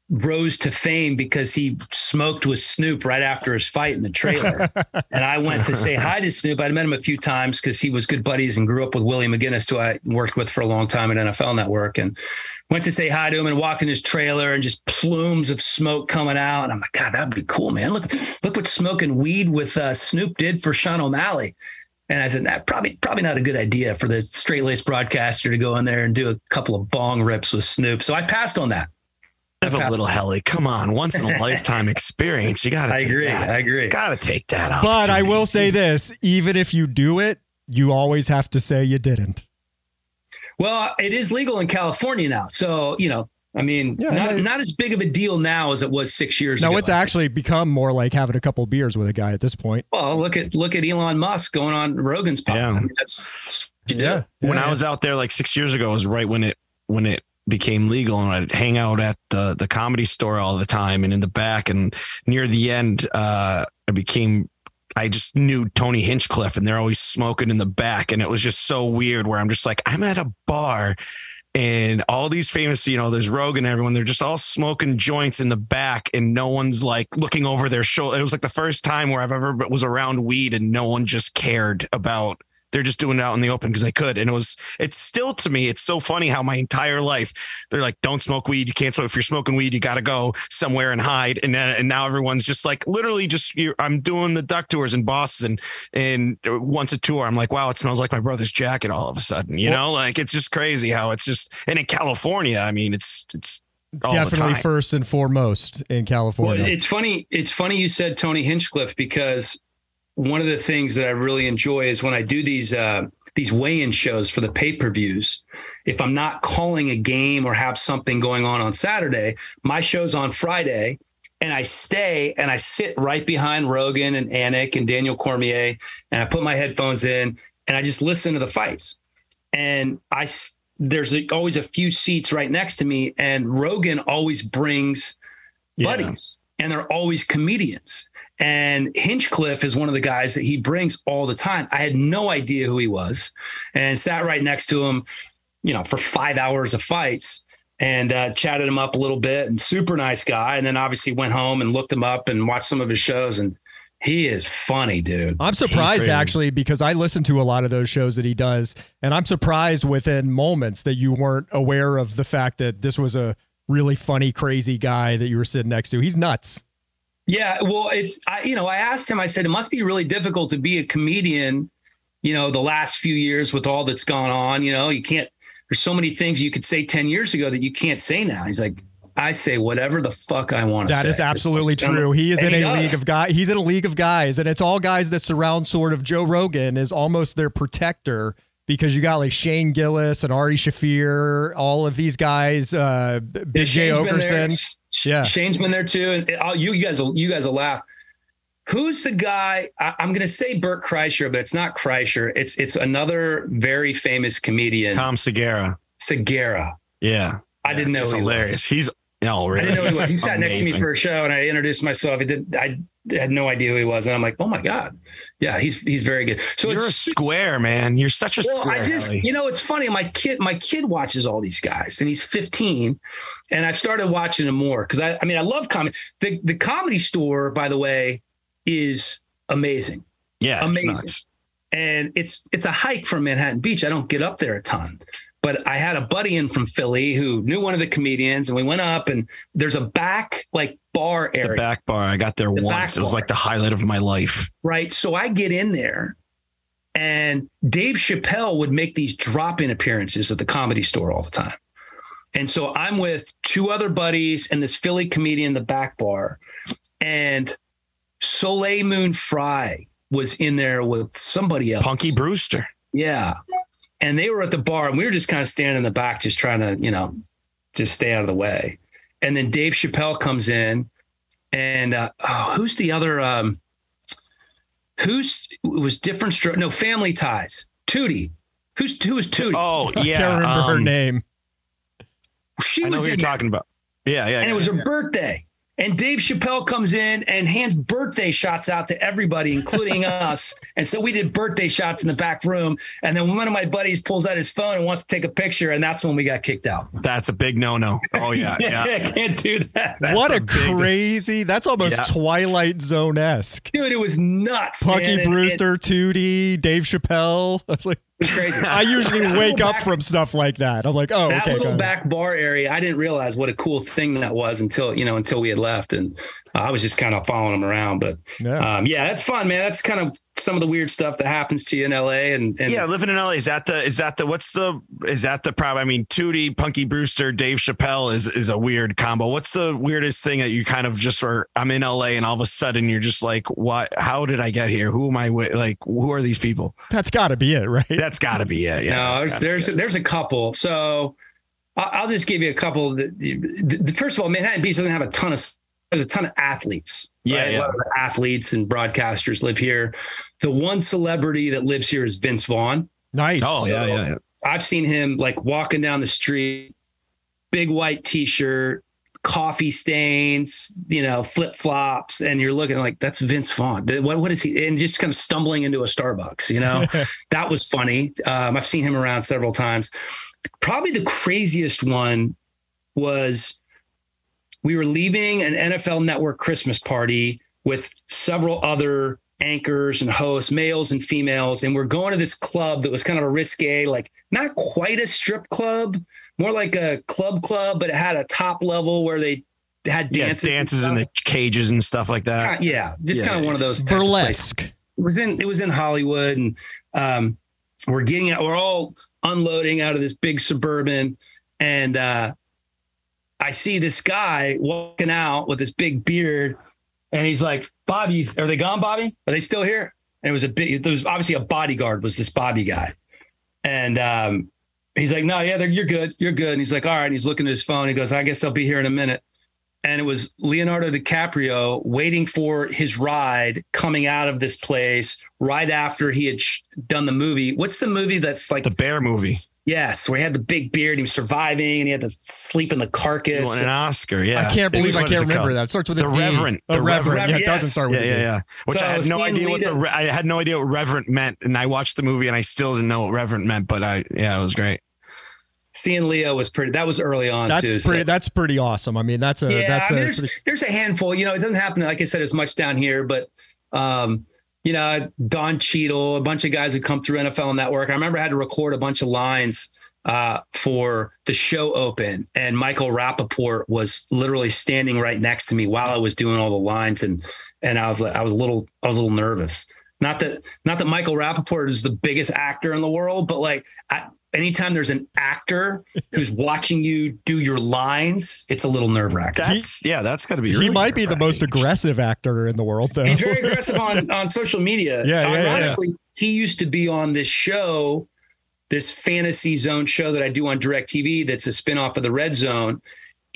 rose to fame because he smoked with Snoop right after his fight in the trailer. [LAUGHS] and I went to say hi to Snoop. I'd met him a few times because he was good buddies and grew up with Willie McGinest, who I worked with for a long time at NFL Network. And went to say hi to him and walked in his trailer and just plumes of smoke coming out. And I'm like, God, that'd be cool, man. Look, look what smoking weed with uh, Snoop did for Sean O'Malley. And I said, that probably probably not a good idea for the straight laced broadcaster to go in there and do a couple of bong rips with Snoop. So I passed on that. Have a little heli. Come on, once in a lifetime experience. You got to. [LAUGHS] I agree. That. I agree. Got to take that. But I will say this: even if you do it, you always have to say you didn't. Well, it is legal in California now, so you know I mean, yeah, not, not as big of a deal now as it was six years no, ago. No, it's actually become more like having a couple beers with a guy at this point. Well, look at look at Elon Musk going on Rogan's podcast. Yeah. I mean, that's, that's yeah. yeah. When I was out there like six years ago, was right when it when it became legal, and I'd hang out at the the comedy store all the time, and in the back, and near the end, uh, I became I just knew Tony Hinchcliffe and they're always smoking in the back. And it was just so weird where I'm just like, I'm at a bar and all these famous, you know, there's Rogan, and everyone, they're just all smoking joints in the back, and no one's like looking over their shoulder. It was like the first time where I've ever was around weed, and no one just cared about they're just doing it out in the open because they could. And it was, it's still to me, it's so funny how my entire life they're like, don't smoke weed. You can't smoke. If you're smoking weed, you got to go somewhere and hide. And then, and now everyone's just like, literally just, I'm doing the duck tours in Boston and once a tour, I'm like, wow, it smells like my brother's jacket all of a sudden, you know, like it's just crazy how it's just, and in California, I mean, it's, it's, definitely first and foremost in California. Well, it's funny. It's funny you said Tony Hinchcliffe because one of the things that I really enjoy is when I do these uh, these weigh-in shows for the pay-per-views. If I'm not calling a game or have something going on on Saturday, my show's on Friday, and I stay and I sit right behind Rogan and Anik and Daniel Cormier, and I put my headphones in and I just listen to the fights. And I there's always a few seats right next to me, and Rogan always brings buddies, yeah. and they're always comedians. And Hinchcliffe is one of the guys that he brings all the time. I had no idea who he was and sat right next to him, you know, for five hours of fights and uh, chatted him up a little bit and super nice guy. And then obviously went home and looked him up and watched some of his shows. And he is funny, dude. I'm surprised actually because I listen to a lot of those shows that he does. And I'm surprised within moments that you weren't aware of the fact that this was a really funny, crazy guy that you were sitting next to. He's nuts. Yeah, well, it's I, you know, I asked him. I said it must be really difficult to be a comedian. You know, the last few years with all that's gone on. You know, you can't. There's so many things you could say ten years ago that you can't say now. He's like, I say whatever the fuck I want to say. That is absolutely true. He is in a league of guys. He's in a league of guys, and it's all guys that surround sort of Joe Rogan is almost their protector because you got like Shane Gillis and Ari Shaffir, all of these guys, uh, Big yeah, Jay Oakerson. Yeah, Shane's been there too. And uh, you, you guys, will, you guys will laugh. Who's the guy? I, am going to say Bert Kreischer, but it's not Kreischer. It's it's another very famous comedian, Tom Segura. Segura. Yeah, I didn't know. He's hilarious. He's no, really. I didn't know he was. He sat next to me for a show, and I introduced myself. I did. I had no idea who he was, and I'm like, oh my god, yeah, he's he's very good. So you're a square man. You're such a well, square. I just, you know, it's funny. My kid, my kid watches all these guys, and he's 15, and I've started watching him more because I, I mean, I love comedy. The the comedy store, by the way, is amazing. Yeah, amazing. It's and it's it's a hike from Manhattan Beach. I don't get up there a ton, but I had a buddy in from Philly who knew one of the comedians, and we went up and there's a back like bar area. The back bar. I got there the once. It was like the highlight of my life. Right. So I get in there, and Dave Chappelle would make these drop-in appearances at the comedy store all the time. And so I'm with two other buddies and this Philly comedian in the back bar, and Soleil Moon Frye was in there with somebody else. Punky Brewster. Yeah and they were at the bar, and we were just kind of standing in the back, just trying to, you know, just stay out of the way. And then Dave Chappelle comes in, and uh, oh, who's the other? Um, who's it was different? Stro- no, Family Ties. Tootie. Who's who was Tootie? Oh I yeah, can't remember her um, name. she I know was who you're in there, talking about. Yeah, yeah. and yeah, it was yeah. her birthday. And Dave Chappelle comes in and hands birthday shots out to everybody, including [LAUGHS] us. And so we did birthday shots in the back room. And then one of my buddies pulls out his phone and wants to take a picture, and that's when we got kicked out. That's a big no-no. Oh yeah, [LAUGHS] yeah. can't do that. That's what a, a big crazy! That's almost Yeah. Twilight Zone esque. Dude, it was nuts. Pucky man. And- Brewster, Tootie, Dave Chappelle. [LAUGHS] I was like, Crazy. I usually wake up back- from stuff like that. I'm like, oh, that okay. little back bar area. I didn't realize what a cool thing that was until you know until we had left, and uh, I was just kind of following him around. But Yeah. um, yeah, that's fun, man. That's kind of some of the weird stuff that happens to you in LA. And, and yeah, living in LA is that the is that the what's the is that the problem? I mean, Tootie, Punky Brewster, Dave Chappelle is is a weird combo. What's the weirdest thing that you kind of just are? I'm in LA and all of a sudden you're just like, what? How did I get here? Who am I with? Like, who are these people? That's got to be it, right? That's got to be it. Yeah, no, that's there's gotta be there's, it. there's a couple. So I- I'll just give you a couple. that- the- the- First of all, Manhattan Beach doesn't have a ton of there's a ton of athletes. Yeah, right? yeah. A lot of athletes and broadcasters live here. The one celebrity that lives here is Vince Vaughn. Nice. Oh yeah, yeah, yeah. I've seen him like walking down the street, big white t-shirt, coffee stains, you know, flip flops, and you're looking like that's Vince Vaughn. What what is he? And just kind of stumbling into a Starbucks, you know, [LAUGHS] that was funny. Um, I've seen him around several times. Probably the craziest one was we were leaving an NFL Network Christmas party with several other anchors and hosts, males and females, and we're going to this club that was kind of a risque, like not quite a strip club, more like a club club, but it had a top level where they had dances, and dances in the cages and stuff like that. Ki- yeah, just Yeah, kind of one of those types of Burlesque. it was in it was in Hollywood, and um, we're getting out. We're all unloading out of this big suburban, and uh, I see this guy walking out with this big beard, and he's like, "Bobby, are they gone, Bobby? Are they still here?" And it was a big. There was obviously a bodyguard. Was this Bobby guy? And um, he's like, "No, yeah, you're good, you're good." And he's like, "All right." And he's looking at his phone. He goes, "I guess I'll be here in a minute." and it was Leonardo DiCaprio waiting for his ride coming out of this place right after he had done the movie. What's the movie that's like The Bear movie. Yes, where he had the big beard, he was surviving, and he had to sleep in the carcass. won an Oscar. Yeah, I can't believe I can't remember called? that. It starts with The D. Revenant. A The Revenant. Revenant, Yeah, it doesn't start with Yeah, a yeah, yeah. Which So I had no idea what the re- I had no idea what Reverend meant, and I watched the movie and I still didn't know what Reverend meant. But I yeah, it was great. Seeing Leo was pretty. That was early on That's too. so- pretty. That's pretty awesome. I mean, that's a. yeah, that's I mean, a. there's, pretty- there's a handful. You know, it doesn't happen, like I said, as much down here, but um, you know, Don Cheadle, a bunch of guys who come through NFL Network. I remember I had to record a bunch of lines uh, for the show open, and Michael Rapaport was literally standing right next to me while I was doing all the lines, and and I was I was a little, I was a little nervous. Not that, not that Michael Rapaport is the biggest actor in the world, but like, I, anytime there's an actor who's watching you do your lines, it's a little nerve wracking. That's yeah, that's got to be. he might be the most aggressive actor in the world, though. He's very aggressive on [LAUGHS] on social media. Yeah, yeah, yeah. Ironically, he used to be on this show, this fantasy zone show that I do on DirecTV that's a spinoff of the Red Zone.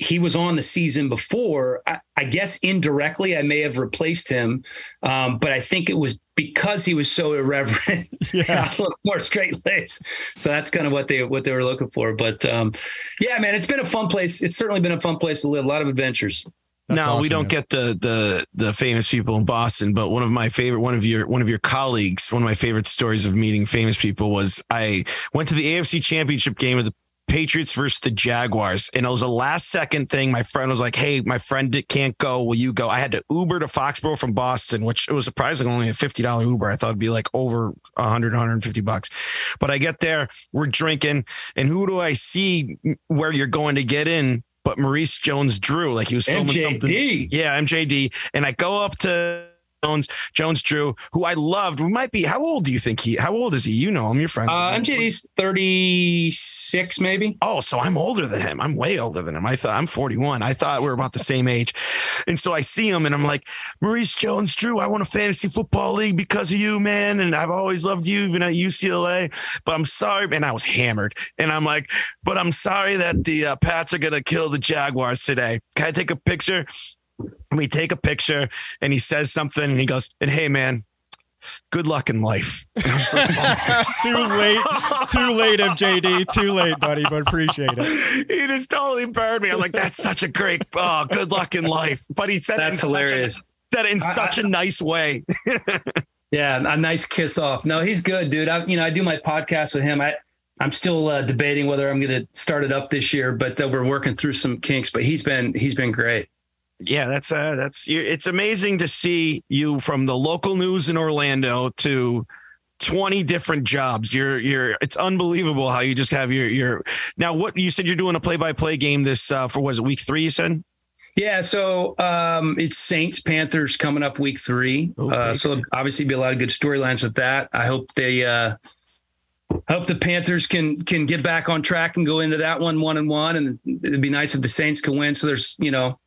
He was on the season before. I, I guess indirectly, I may have replaced him, um, but I think it was because he was so irreverent. [LAUGHS] Yeah. I was a little more straight laced. So that's kind of what they what they were looking for. But um, yeah, man, it's been a fun place. It's certainly been a fun place to live. A lot of adventures. That's no, we don't man. get the the the famous people in Boston, but one of my favorite one of your one of your colleagues, one of my favorite stories of meeting famous people was I went to the AFC Championship game of the Patriots versus the Jaguars, and it was a last second thing. My friend was like, "Hey, my friend can't go. Will you go?" I had to Uber to Foxborough from Boston, which it was surprisingly only a fifty dollar Uber. I thought it'd be like over 100, 150 bucks. But I get there, we're drinking, and who do I see where you're going to get in? But Maurice Jones Drew, like he was filming something. MJD. Yeah, MJD. And I go up to Jones, Jones Drew, who I loved. We might be. How old do you think he? How old is he? You know him. Your friend. Uh, MJD's thirty six, maybe. Oh, so I'm older than him. I'm way older than him. I thought I'm 41. I thought we were about the same age, and so I see him, and I'm like, Maurice Jones Drew. I want a fantasy football league because of you, man, and I've always loved you, even at UCLA. But I'm sorry, and I was hammered, and I'm like, but I'm sorry that the uh, Pats are gonna kill the Jaguars today. Can I take a picture? We take a picture and he says something and he goes, and hey man, good luck in life. Like, oh. [LAUGHS] too late, too late, MJD, too late, buddy, but appreciate it. [LAUGHS] He just totally burned me. I'm like, that's such a great, oh, good luck in life. But he said that's hilarious. Such a, that in such a nice way. [LAUGHS] yeah, a nice kiss off. No, he's good, dude. I, you know, I do my podcast with him. I, I'm still uh, debating whether I'm going to start it up this year, but uh, we're working through some kinks. But he's been he's been great yeah, that's uh, that's it's amazing to see you from the local news in Orlando to 20 different jobs. You're you're it's unbelievable how you just have your your now what you said you're doing a play-by-play game this uh for was it week 3 you said? Yeah, so um it's Saints Panthers coming up week 3. Okay. Uh so obviously be a lot of good storylines with that. I hope they uh hope the Panthers can can get back on track and go into that one one and one and it'd be nice if the Saints can win so there's, you know,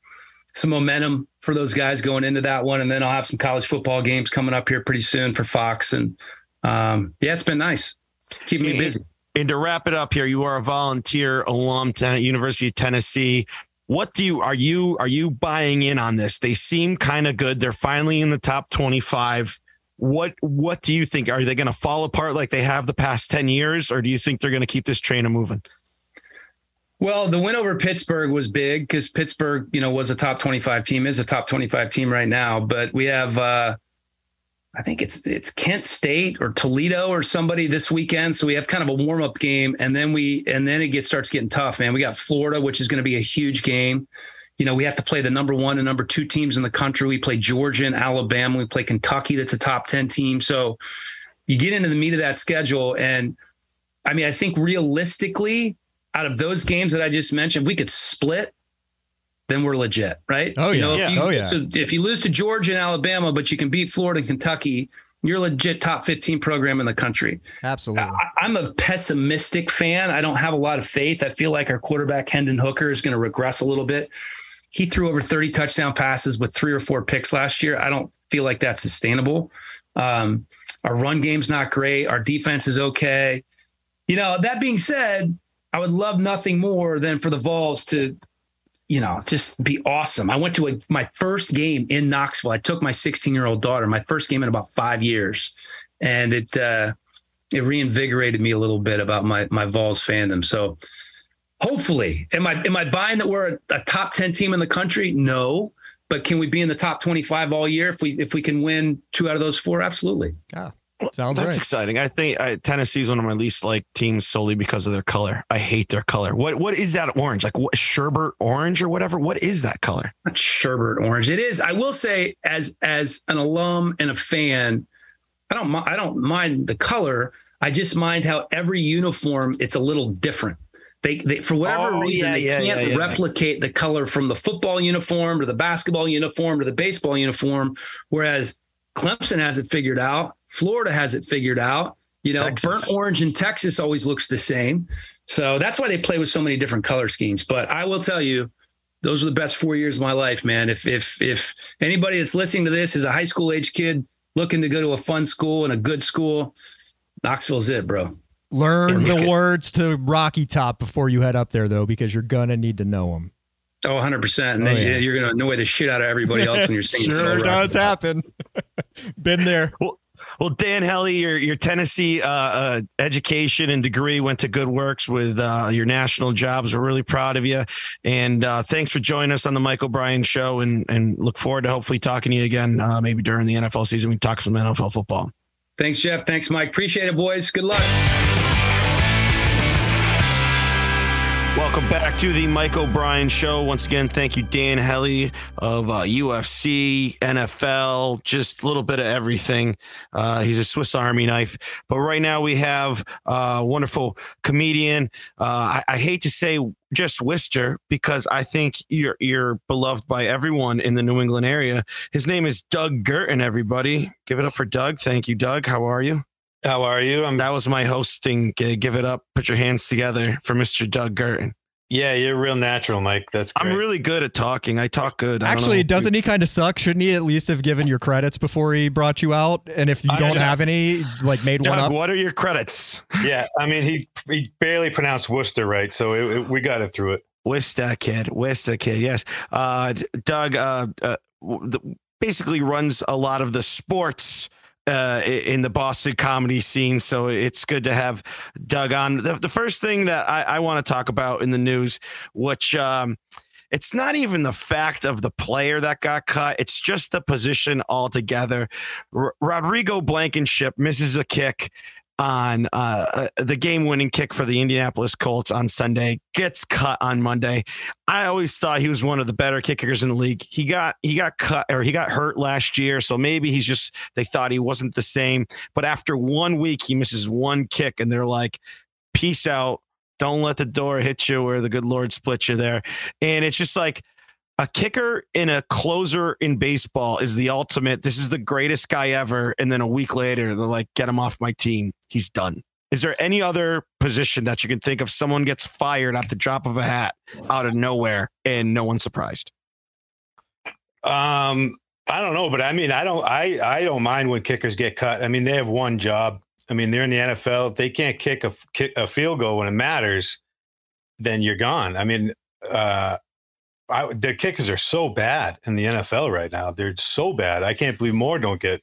some momentum for those guys going into that one. And then I'll have some college football games coming up here pretty soon for Fox. And um, yeah, it's been nice. Keeping me busy. And to wrap it up here, you are a volunteer alum at University of Tennessee. What do you are you are you buying in on this? They seem kind of good. They're finally in the top 25. What what do you think? Are they going to fall apart like they have the past 10 years or do you think they're going to keep this train moving? Well, the win over Pittsburgh was big because Pittsburgh, you know, was a top 25 team, is a top 25 team right now. But we have, uh, I think it's it's Kent State or Toledo or somebody this weekend. So we have kind of a warm up game, and then we and then it gets starts getting tough, man. We got Florida, which is going to be a huge game. You know, we have to play the number one and number two teams in the country. We play Georgia and Alabama. We play Kentucky, that's a top 10 team. So you get into the meat of that schedule. And I mean, I think realistically, out of those games that I just mentioned, we could split, then we're legit, right? Oh yeah, you know, yeah. You, oh yeah. So if you lose to Georgia and Alabama, but you can beat Florida and Kentucky, you're a legit top 15 program in the country. Absolutely. I, am a pessimistic fan. I don't have a lot of faith. I feel like our quarterback Hendon Hooker is going to regress a little bit. He threw over 30 touchdown passes with three or four picks last year. I don't feel like that's sustainable. Um, our run game's not great. Our defense is okay. You know, that being said, I would love nothing more than for the Vols to, you know, just be awesome. I went to a, my first game in Knoxville. I took my 16 year old daughter, my first game in about five years, and it uh, it reinvigorated me a little bit about my my Vols fandom. So hopefully, am I am I buying that we're a, a top 10 team in the country? No. But can we be in the top 25 all year if we if we can win two out of those four? Absolutely. Yeah. Sounds That's right. exciting. I think I, Tennessee is one of my least like teams solely because of their color. I hate their color. What what is that orange? Like what sherbet orange or whatever? What is that color? Not sherbet orange. It is. I will say, as as an alum and a fan, I don't I don't mind the color. I just mind how every uniform it's a little different. They, they for whatever oh, reason yeah, they yeah, can't yeah, replicate the color from the football uniform to the basketball uniform to the baseball uniform. Whereas Clemson has it figured out. Florida has it figured out. You know, Texas. burnt orange in Texas always looks the same. So that's why they play with so many different color schemes. But I will tell you, those are the best four years of my life, man. If if if anybody that's listening to this is a high school age kid looking to go to a fun school and a good school, Knoxville's it, bro. Learn the words to Rocky Top before you head up there, though, because you're gonna need to know them. Oh, 100%. And oh, then yeah. you're going to annoy the shit out of everybody [LAUGHS] else when you're singing. sure does happen. [LAUGHS] Been there. Well, well, Dan Hellie, your your Tennessee uh, uh, education and degree went to Good Works with uh, your national jobs. We're really proud of you, and uh, thanks for joining us on the Mike O'Brien Show. And and look forward to hopefully talking to you again, uh, maybe during the NFL season. We can talk some NFL football. Thanks, Jeff. Thanks, Mike. Appreciate it, boys. Good luck. Welcome back to the Mike O'Brien Show. Once again, thank you, Dan Hellie of uh, UFC, NFL, just a little bit of everything. Uh, he's a Swiss Army knife. But right now we have a wonderful comedian. Uh, I, I, hate to say just Worcester because I think you're you're beloved by everyone in the New England area. His name is Doug Guertin. Everybody, give it up for Doug. Thank you, Doug. How are you? How are you? I'm, that was my hosting. Give it up. Put your hands together for Mr. Doug Guertin. Yeah, you're real natural, Mike. That's great. I'm really good at talking. I talk good. Actually, doesn't he kind of suck? Shouldn't he at least have given your credits before he brought you out? And if you I don't have any, like made Doug, one up. What are your credits? [LAUGHS] Yeah, I mean he he barely pronounced Worcester right, so it, it, we got it through it. Worcester kid, Worcester kid. Yes, uh, Doug uh, uh, basically runs a lot of the sports uh, in the Boston comedy scene. So it's good to have Doug on. The, the first thing that I, I want to talk about in the news, which um, it's not even the fact of the player that got cut, it's just the position altogether. R- Rodrigo Blankenship misses a kick on uh, uh the game winning kick for the Indianapolis Colts on Sunday, gets cut on Monday. I always thought he was one of the better kickers in the league. He got he got cut or he got hurt last year, so maybe he's just they thought he wasn't the same. But after one week, he misses one kick, and they're like, "Peace out." Don't let the door hit you where the good Lord split you there. And it's just like a kicker and a closer in baseball is the ultimate. This is the greatest guy ever. And then a week later, they're like, get him off my team. He's done. Is there any other position that you can think of someone gets fired at the drop of a hat out of nowhere and no one's surprised? Um, I don't know, but I mean, I don't, I, I don't mind when kickers get cut. I mean, they have one job. I mean, they're in the NFL. They can't kick a, kick a field goal when it matters, then you're gone. I mean, uh, I, the kickers are so bad in the NFL right now. They're so bad. I can't believe more don't get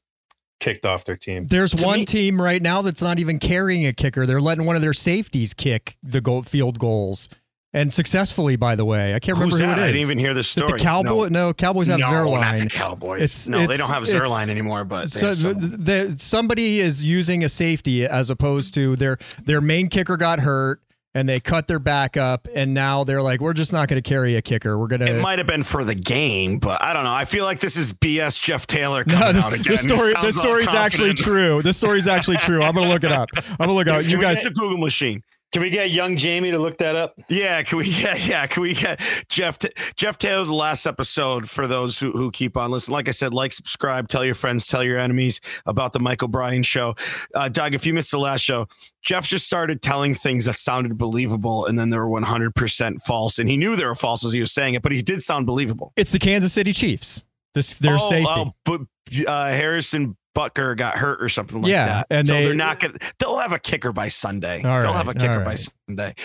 kicked off their team. There's to one me, team right now that's not even carrying a kicker. They're letting one of their safeties kick the goal, field goals. And successfully, by the way, I can't remember who that? it is. I didn't even hear the story. The Cowboy? No, no Cowboys have no, Zuerlein. Not the Cowboys. It's, no, it's, they don't have Zuerlein anymore. But so the, somebody is using a safety as opposed to their their main kicker got hurt and they cut their back up and now they're like we're just not going to carry a kicker. We're going to it might have been for the game but i don't know. I feel like this is bs jeff taylor coming no, this, out again. this story this story's actually true. This story's actually true. I'm going to look it up. I'm going to look it up. You guys a google machine can we get young Jamie to look that up? Yeah, can we get [LAUGHS] yeah, can we get Jeff Jeff Taylor the last episode for those who, who keep on listening. Like I said, like, subscribe, tell your friends, tell your enemies about the Mike O'Brien show. Uh, Doug, if you missed the last show, Jeff just started telling things that sounded believable and then they were 100% false. And he knew they were false as he was saying it, but he did sound believable. It's the Kansas City Chiefs. This their oh, safety. Oh, but uh, Harrison Butker got hurt or something like yeah, that. And so they, are not gonna they'll have a kicker by Sunday. They'll right, have a kicker right. by Sunday.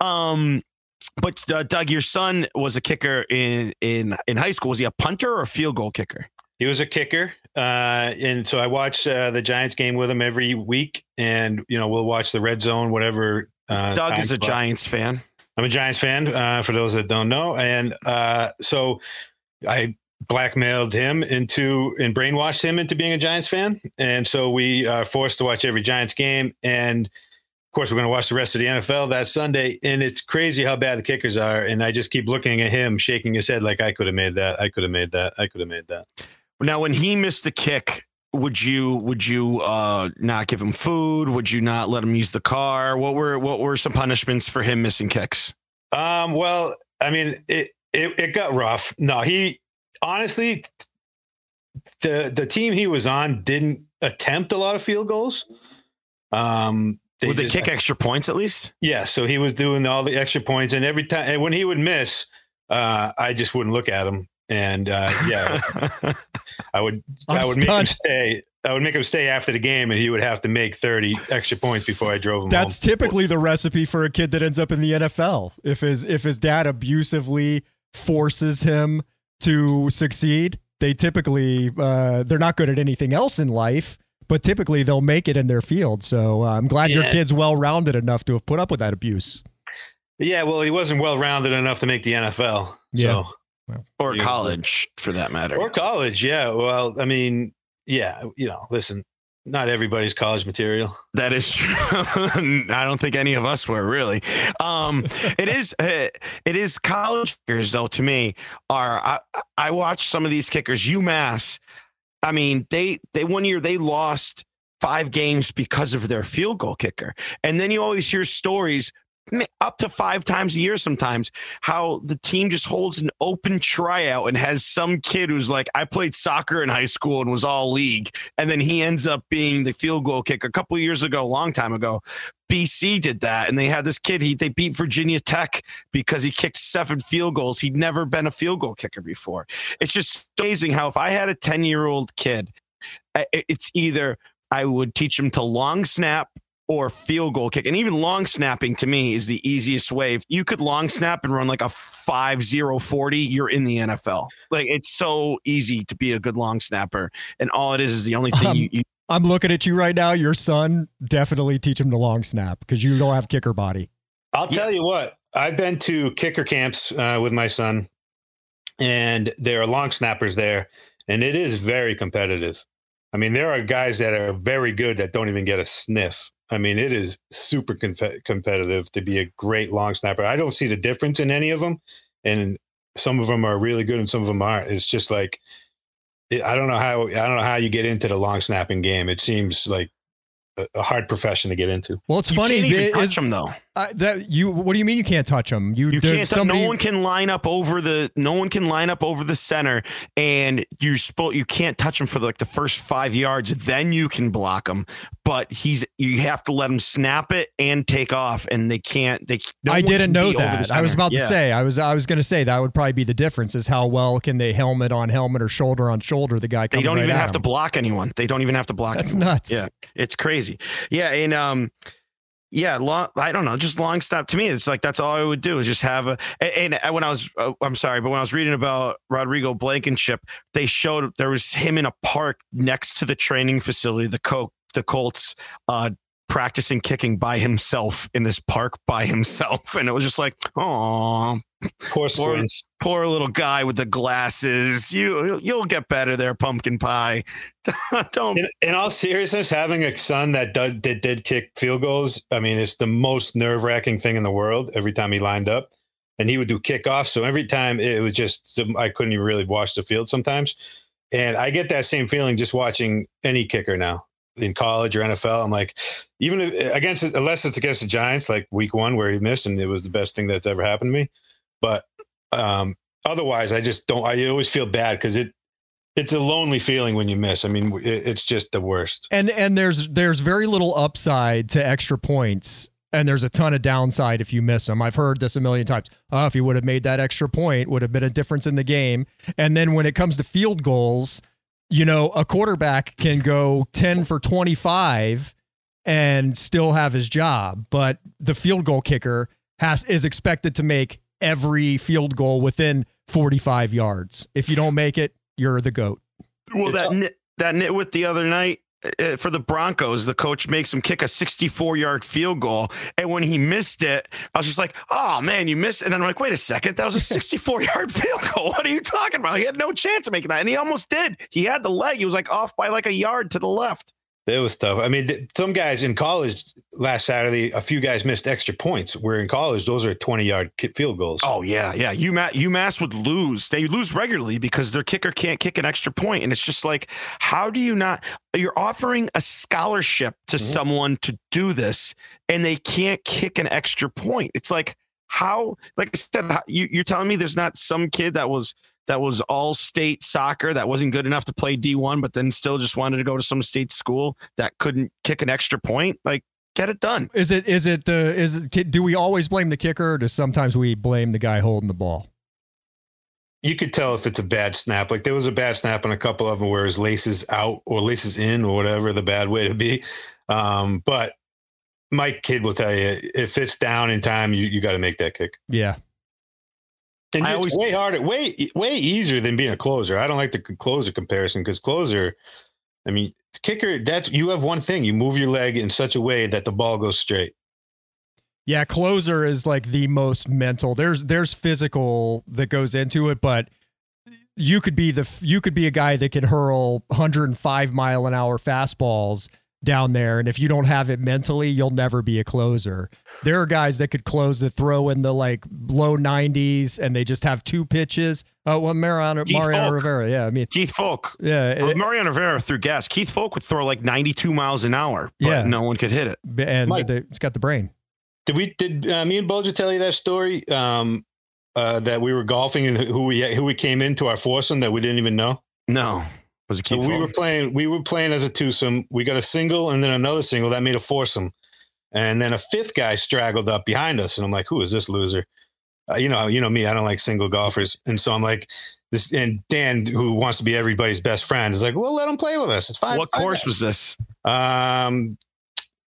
Um but uh, Doug, your son was a kicker in in in high school. Was he a punter or a field goal kicker? He was a kicker, uh, and so I watch uh, the Giants game with him every week, and you know we'll watch the red zone, whatever. Uh, Doug is a Giants fan. I'm a Giants fan. Uh, for those that don't know, and uh, so I blackmailed him into and brainwashed him into being a Giants fan. And so we are forced to watch every Giants game. And of course, we're going to watch the rest of the NFL that Sunday. And it's crazy how bad the kickers are. And I just keep looking at him, shaking his head like, I could have made that. I could have made that. I could have made that. Now, when he missed the kick, would you would you uh, not give him food? Would you not let him use the car? What were what were some punishments for him missing kicks? Um, well, I mean, it, it, it got rough. No, he honestly, the the team he was on didn't attempt a lot of field goals. Um, they would they kick extra points at least? Yeah, so he was doing all the extra points, and every time and when he would miss, uh, I just wouldn't look at him, and uh, yeah, [LAUGHS] I would I'm I would stunned. make him stay. I would make him stay after the game, and he would have to make thirty extra points before I drove him. That's home. typically the recipe for a kid that ends up in the NFL. If his if his dad abusively forces him to succeed, they typically uh, they're not good at anything else in life, but typically they'll make it in their field. So uh, I'm glad yeah. your kid's well rounded enough to have put up with that abuse. Yeah, well, he wasn't well rounded enough to make the NFL. Yeah. So, or college, for that matter. Or college, yeah. Well, I mean, yeah, you know, listen, not everybody's college material. That is true. [LAUGHS] I don't think any of us were really. Um, it is [LAUGHS] it is college kickers though. To me, are I, I watch some of these kickers. UMass. I mean, they they one year they lost five games because of their field goal kicker, and then you always hear stories up to five times a year sometimes how the team just holds an open tryout and has some kid who's like i played soccer in high school and was all league and then he ends up being the field goal kicker. A couple years ago a long time ago bc did that and they had this kid he they beat virginia tech because he kicked seven field goals. He'd never been a field goal kicker before. It's just amazing how if i had a 10 year old kid it's either i would teach him to long snap or field goal kick. And even long snapping to me is the easiest way. If you could long snap and run like a 5 0 40, you're in the NFL. Like it's so easy to be a good long snapper. And all it is is the only thing um, you, you. I'm looking at you right now. Your son, definitely teach him to long snap because you don't have kicker body. I'll tell you what, I've been to kicker camps uh, with my son, and there are long snappers there, and it is very competitive. I mean, there are guys that are very good that don't even get a sniff. I mean, it is super competitive to be a great long snapper. I don't see the difference in any of them, and some of them are really good and some of them aren't. It's just like I don't know how I don't know how you get into the long snapping game. It seems like a, hard profession to get into. Well, it's you funny. Can't even touch them though. Uh, that you. What do you mean you can't touch them? You, you can't. Somebody, no one can line up over the. No one can line up over the center, and you spo- You can't touch them for like the first five yards. Then you can block them. But he's. You have to let him snap it and take off, and they can't. They. No I didn't know that. I was about yeah. to say. I was. I was going to say that would probably be the difference. Is how well can they helmet on helmet or shoulder on shoulder the guy. They don't right even have him. to block anyone. They don't even have to block. That's anyone. nuts. Yeah, it's crazy. Yeah, and um yeah, long, I don't know, just long stop to me. It's like that's all I would do is just have a. And, and when I was, uh, I'm sorry, but when I was reading about Rodrigo Blankenship, they showed there was him in a park next to the training facility, the Coke, the Colts, uh, practicing kicking by himself in this park by himself, [LAUGHS] and it was just like, oh, poor, poor, little guy with the glasses. You you'll get better there, pumpkin pie. [LAUGHS] Don't. In, in, all seriousness, having a son that did, did did kick field goals, I mean, it's the most nerve wracking thing in the world. Every time he lined up, and he would do kickoffs, so every time it was just um, I couldn't even really watch the field sometimes. And I get that same feeling just watching any kicker now in college or NFL. I'm like, even if, against unless it's against the Giants, like Week One where he missed, and it was the best thing that's ever happened to me. But um, otherwise, I just don't. I always feel bad because it it's a lonely feeling when you miss. I mean, it, it's just the worst. And and there's there's very little upside to extra points. And there's a ton of downside if you miss them. I've heard this a million times. Oh, if you would have made that extra point, would have been a difference in the game. And then when it comes to field goals, you know, a quarterback can go 10 for 25 and still have his job, but the field goal kicker has is expected to make every field goal within 45 yards. If you don't make it, you're the goat. Well, that nit, that nitwit the other night Uh, for the Broncos, the coach makes him kick a 64 yard field goal. And when he missed it, I was just like, oh man, you missed. And then I'm like, wait a second, that was a [LAUGHS] 64 yard field goal. What are you talking about? He had no chance of making that. And he almost did. He had the leg. He was like off by like a yard to the left. It was tough. I mean, th- some guys in college last Saturday, a few guys missed extra points. Where in college, those are twenty-yard field goals. Oh yeah, yeah. UMass, UMass would lose. They lose regularly because their kicker can't kick an extra point, and it's just like, how do you not? You're offering a scholarship to mm-hmm. someone to do this, and they can't kick an extra point. It's like how, like I said, how, you, you're telling me there's not some kid that was that was all state soccer that wasn't good enough to play D1, but then still just wanted to go to some state school that couldn't kick an extra point. Like, get it done. Is it, is it the, is it, do we always blame the kicker or do sometimes we blame the guy holding the ball? You could tell if it's a bad snap. Like there was a bad snap on a couple of them where his laces out or laces in or whatever the bad way to be. Um, but my kid will tell you if it's down in time, you, you got to make that kick. Yeah. And I always way harder, way way easier than being a closer. I don't like the closer comparison because closer, I mean, kicker. That's you have one thing: you move your leg in such a way that the ball goes straight. Yeah, closer is like the most mental. There's there's physical that goes into it, but you could be the you could be a guy that can hurl 105 mile an hour fastballs down there and if you don't have it mentally you'll never be a closer. There are guys that could close the throw in the like low 90s and they just have two pitches. Oh well mariano, mariano rivera yeah i mean keith foulke yeah it, mariano rivera threw gas. Keith foulke would throw like 92 miles an hour but yeah. no one could hit it. And Mike, they, it's got the brain. Did we did uh, me and Bulger tell you that story um uh, that we were golfing and who we who we came into our foursome that we didn't even know? No was it so we were playing. We were playing as a twosome. We got a single and then another single that made a foursome, and then a fifth guy straggled up behind us, and I'm like, "Who is this loser?" Uh, you know, you know me. I don't like single golfers, and so I'm like, "This." And Dan, who wants to be everybody's best friend, is like, "Well, let him play with us. It's fine." What fine course was this? Um,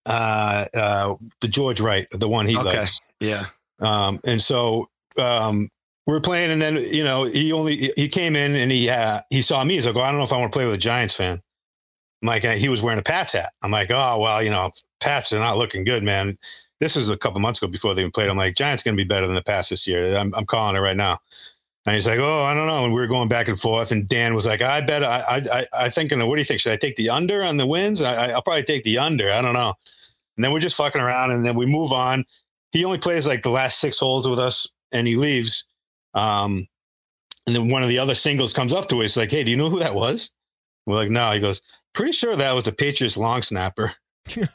uh, uh, the George Wright, the one he okay. likes. Yeah. Um, and so um, we are playing, and then you know he only he came in and he uh, he saw me. He's like, well, I don't know if I want to play with a Giants fan. I'm like, he was wearing a Pats hat. I'm like, oh well, you know, Pats are not looking good, man. This was a couple months ago before they even played. I'm like, Giants going to be better than the Pats this year. I'm, I'm calling it right now. And he's like, oh, I don't know. And we were going back and forth. And Dan was like, I bet I I I think. What do you think? Should I take the under on the wins? I, I'll probably take the under. I don't know. And then we're just fucking around, and then we move on. He only plays like the last six holes with us, and he leaves. Um, and then one of the other singles comes up to us like, "Hey, do you know who that was?" We're like, "No." He goes, "Pretty sure that was a Patriots long snapper." [LAUGHS] [LAUGHS]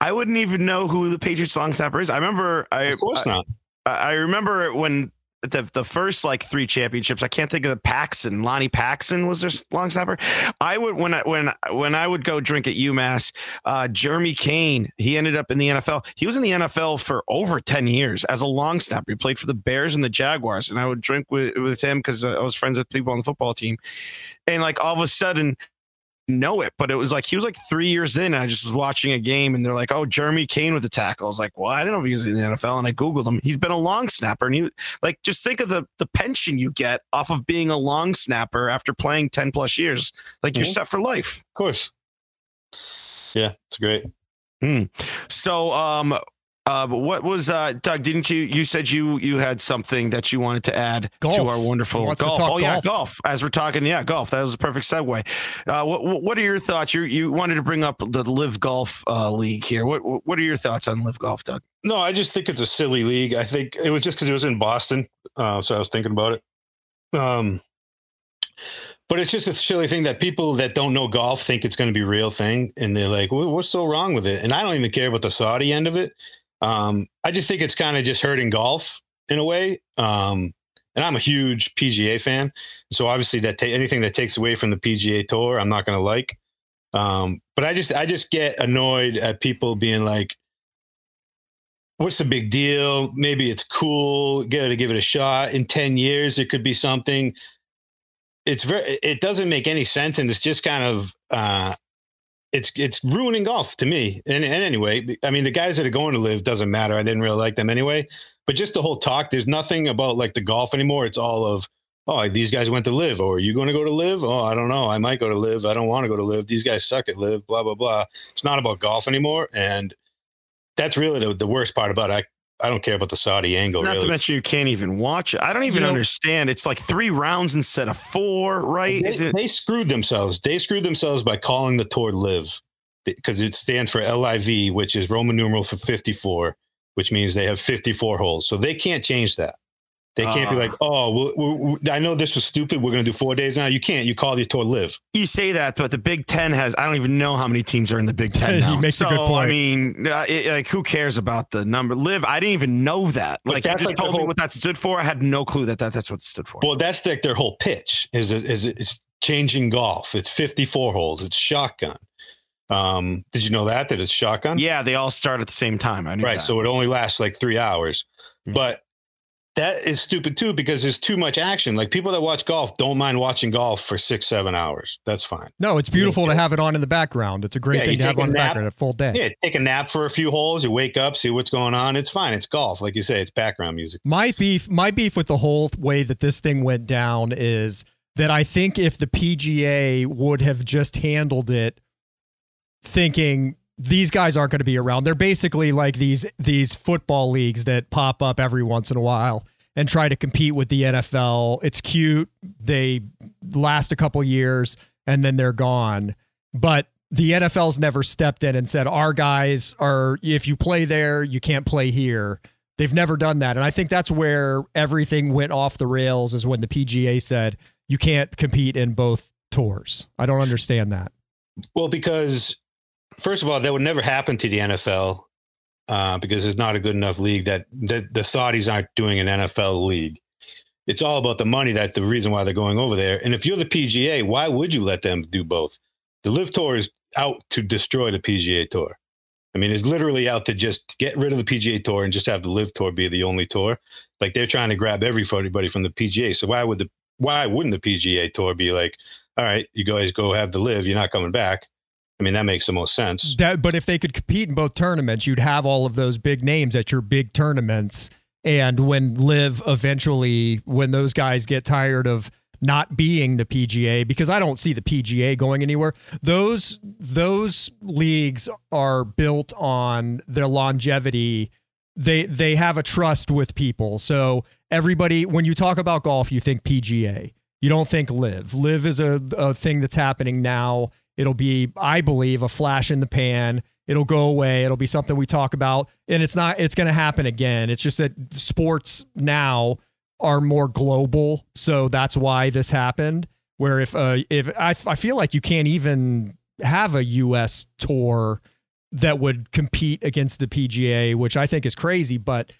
I wouldn't even know who the Patriots long snapper is. I remember. I, of course not. I, I remember when the the first like three championships. I can't think of the Paxton. Lonie Paxton was their long snapper. I would when I when when I would go drink at UMass. Uh, Jeremy Cain. He ended up in the NFL. He was in the NFL for over ten years as a long snapper. He played for the Bears and the Jaguars. And I would drink with with him because I was friends with people on the football team. And like all of a sudden, know it, but it was like he was like three years in. I just was watching a game and they're like, "Oh, Jeremy Cain with the tackle." I was like, "Well, I didn't know if he was in the NFL." And I googled him. He's been a long snapper, and he like just think of the the pension you get off of being a long snapper after playing ten plus years. Like mm-hmm. you're set for life. Of course. Yeah, it's great. Mm. So, um, uh, but what was uh, Doug? Didn't you? You said you you had something that you wanted to add golf. to our wonderful golf. Oh golf. yeah, golf. As we're talking, yeah, golf. That was a perfect segue. Uh, what what are your thoughts? You you wanted to bring up the LIV Golf uh, League here. What what are your thoughts on LIV Golf, Doug? No, I just think it's a silly league. I think it was just because it was in Boston, uh, so I was thinking about it. Um, but it's just a silly thing that people that don't know golf think it's going to be a real thing, and they're like, "What's so wrong with it?" And I don't even care about the Saudi end of it um, I just think it's kind of just hurting golf in a way. Um, and I'm a huge PGA fan, so obviously that ta- anything that takes away from the PGA Tour, I'm not going to like. Um, but I just I just get annoyed at people being like, "What's the big deal? Maybe it's cool. Get to give it a shot. In ten years, it could be something." It's very. It doesn't make any sense, and it's just kind of uh, it's it's ruining golf to me. And, and anyway, I mean, the guys that are going to live doesn't matter. I didn't really like them anyway. But just the whole talk, there's nothing about like the golf anymore. It's all of, oh, these guys went to live, Or are you going to go to live? Oh, I don't know. I might go to live. I don't want to go to live. These guys suck at live. Blah blah blah. It's not about golf anymore. And that's really the, the worst part about it. I don't care about the Saudi angle. Not really. to mention you can't even watch it. I don't even you know, understand. It's like three rounds instead of four, right? They, they, screwed themselves. They screwed themselves by calling the tour live because it stands for LIV, which is Roman numeral for 54, which means they have 54 holes. So they can't change that. They can't uh, be like, oh, we we I know this was stupid. We're going to do four days now. You can't. You call the tour LIV. You say that, but the Big Ten has. I don't even know how many teams are in the Big Ten [LAUGHS] now. makes so, a good point. I mean, uh, it, like, who cares about the number? Live, I didn't even know that. Like, you just like told whole, me what that stood for. I had no clue that, that that's what it stood for. Well, that's like their whole pitch. Is it? Is it? It's changing golf. It's 54 holes. It's shotgun. Um, did you know that that it's shotgun? Yeah, they all start at the same time. I knew right, that. so it only lasts like three hours. Mm-hmm. But that is stupid too because there's too much action. Like people that watch golf don't mind watching golf for six, seven hours. That's fine. No, it's beautiful to have it on in the background. It's a great yeah, thing to have on the background a full day. Yeah, take a nap for a few holes. You wake up, see what's going on. It's fine. It's golf, like you say. It's background music. My beef, my beef with the whole way that this thing went down is that I think if the PGA would have just handled it thinking these guys aren't going to be around. They're basically like these these football leagues that pop up every once in a while. and try to compete with the NFL. It's cute. They last a couple years and then they're gone. But the NFL's never stepped in and said, our guys are, if you play there, you can't play here. They've never done that. And I think that's where everything went off the rails is when the PGA said, you can't compete in both tours. I don't understand that. Well, because first of all, that would never happen to the NFL uh, because it's not a good enough league that, the Saudis aren't doing an NFL league. It's all about the money. That's the reason why they're going over there. And if you're the PGA, why would you let them do both? The LIV Tour is out to destroy the PGA Tour. I mean, it's literally out to just get rid of the PGA Tour and just have the LIV Tour be the only tour. Like they're trying to grab everybody from the PGA. So why would the why wouldn't the PGA Tour be like, all right, you guys go have the Live, you're not coming back? I mean, that makes the most sense. That, but if they could compete in both tournaments, you'd have all of those big names at your big tournaments. And when LIV eventually, when those guys get tired of not being the PGA, because I don't see the PGA going anywhere. Those those leagues are built on their longevity. They they have a trust with people. So everybody, when you talk about golf, you think PGA. You don't think LIV. LIV is a, a thing that's happening now. It'll be, I believe, a flash in the pan. It'll go away. It'll be something we talk about, and it's not. It's going to happen again. It's just that sports now are more global, so that's why this happened. Where if uh, if I, I feel like you can't even have a U.S. tour that would compete against the PGA, which I think is crazy, but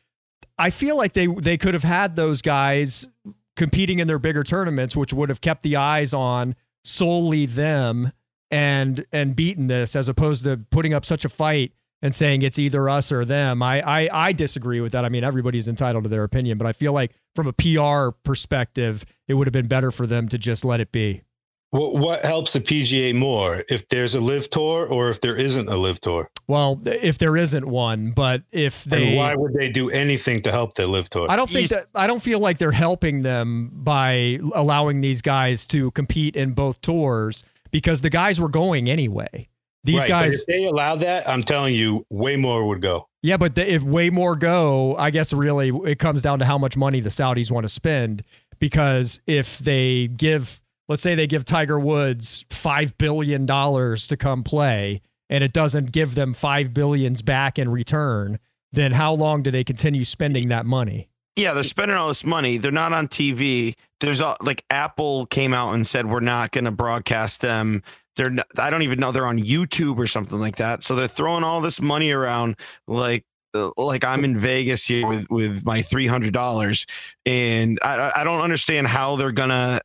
I feel like they they could have had those guys competing in their bigger tournaments, which would have kept the eyes on solely them and and beaten this as opposed to putting up such a fight and saying it's either us or them. I, I I disagree with that. I mean, everybody's entitled to their opinion, but I feel like from a PR perspective, it would have been better for them to just let it be. What what helps the PGA more if there's a live tour or if there isn't a live tour? Well, if there isn't one, but if they, and why would they do anything to help the live tour? I don't think that I don't feel like they're helping them by allowing these guys to compete in both tours because the guys were going anyway. These right, guys, if they allow that, I'm telling you, way more would go. Yeah, but the, if way more go, I guess really it comes down to how much money the Saudis want to spend. Because if they give, let's say they give Tiger Woods five billion dollars to come play, and it doesn't give them five billions back in return, then how long do they continue spending that money? Yeah, they're spending all this money. They're not on TV. There's a, like Apple came out and said we're not going to broadcast them they're not, I don't even know they're on YouTube or something like that. So they're throwing all this money around like uh, like I'm in Vegas here with with my three hundred dollars, and I I don't understand how they're gonna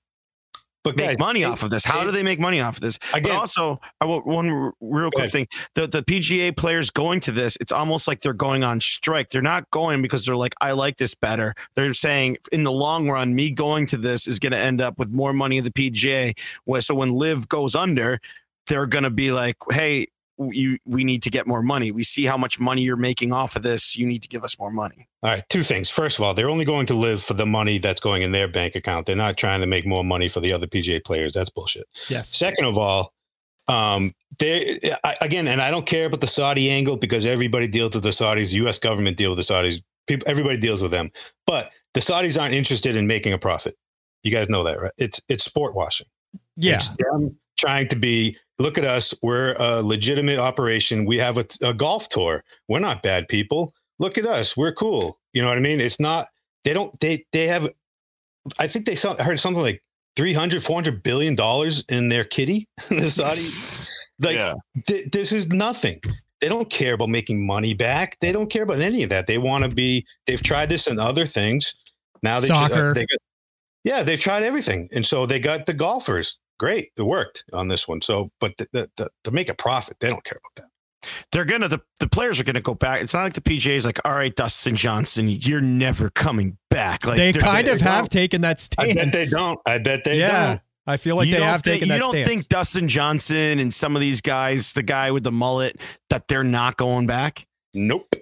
but make guys, money off of this. How do they make money off of this? Again, but also, I want one real quick thing: the the PGA players going to this, it's almost like they're going on strike. They're not going because they're like, I like this better. They're saying, in the long run, me going to this is going to end up with more money in the PGA. So when Live goes under, they're going to be like, hey, you we need to get more money. We see how much money you're making off of this. You need to give us more money. All right, two things. First of all, they're only going to live for the money that's going in their bank account. They're not trying to make more money for the other PGA players. That's bullshit. Yes. Second of all, um, they again, and I don't care about the Saudi angle because everybody deals with the Saudis. The U.S. government deals with the Saudis. People, everybody deals with them. But the Saudis aren't interested in making a profit. You guys know that, right? It's it's sport washing. Yeah. It's them trying to be look at us. We're a legitimate operation. We have a, a, golf tour. We're not bad people. Look at us. We're cool. You know what I mean? It's not, they don't, they, they have, I think they saw, heard something like 300, 400 billion dollars in their kitty, [LAUGHS] the Saudi. [LAUGHS] like, yeah. th- this is nothing. They don't care about making money back. They don't care about any of that. They want to be, they've tried this and other things. Now they, Soccer. Uh, they got, yeah, they've tried everything. And so they got the golfers great, it worked on this one. So, but the, the, the, to make a profit, they don't care about that. They're gonna the, the players are gonna go back. It's not like the PGA is like, all right, Dustin Johnson, you're never coming back. Like they kind of have taken that stance. I bet they don't. I bet they yeah. don't. I feel like you they have think, taken that You don't stance. think Dustin Johnson and some of these guys, the guy with the mullet, that they're not going back? Nope.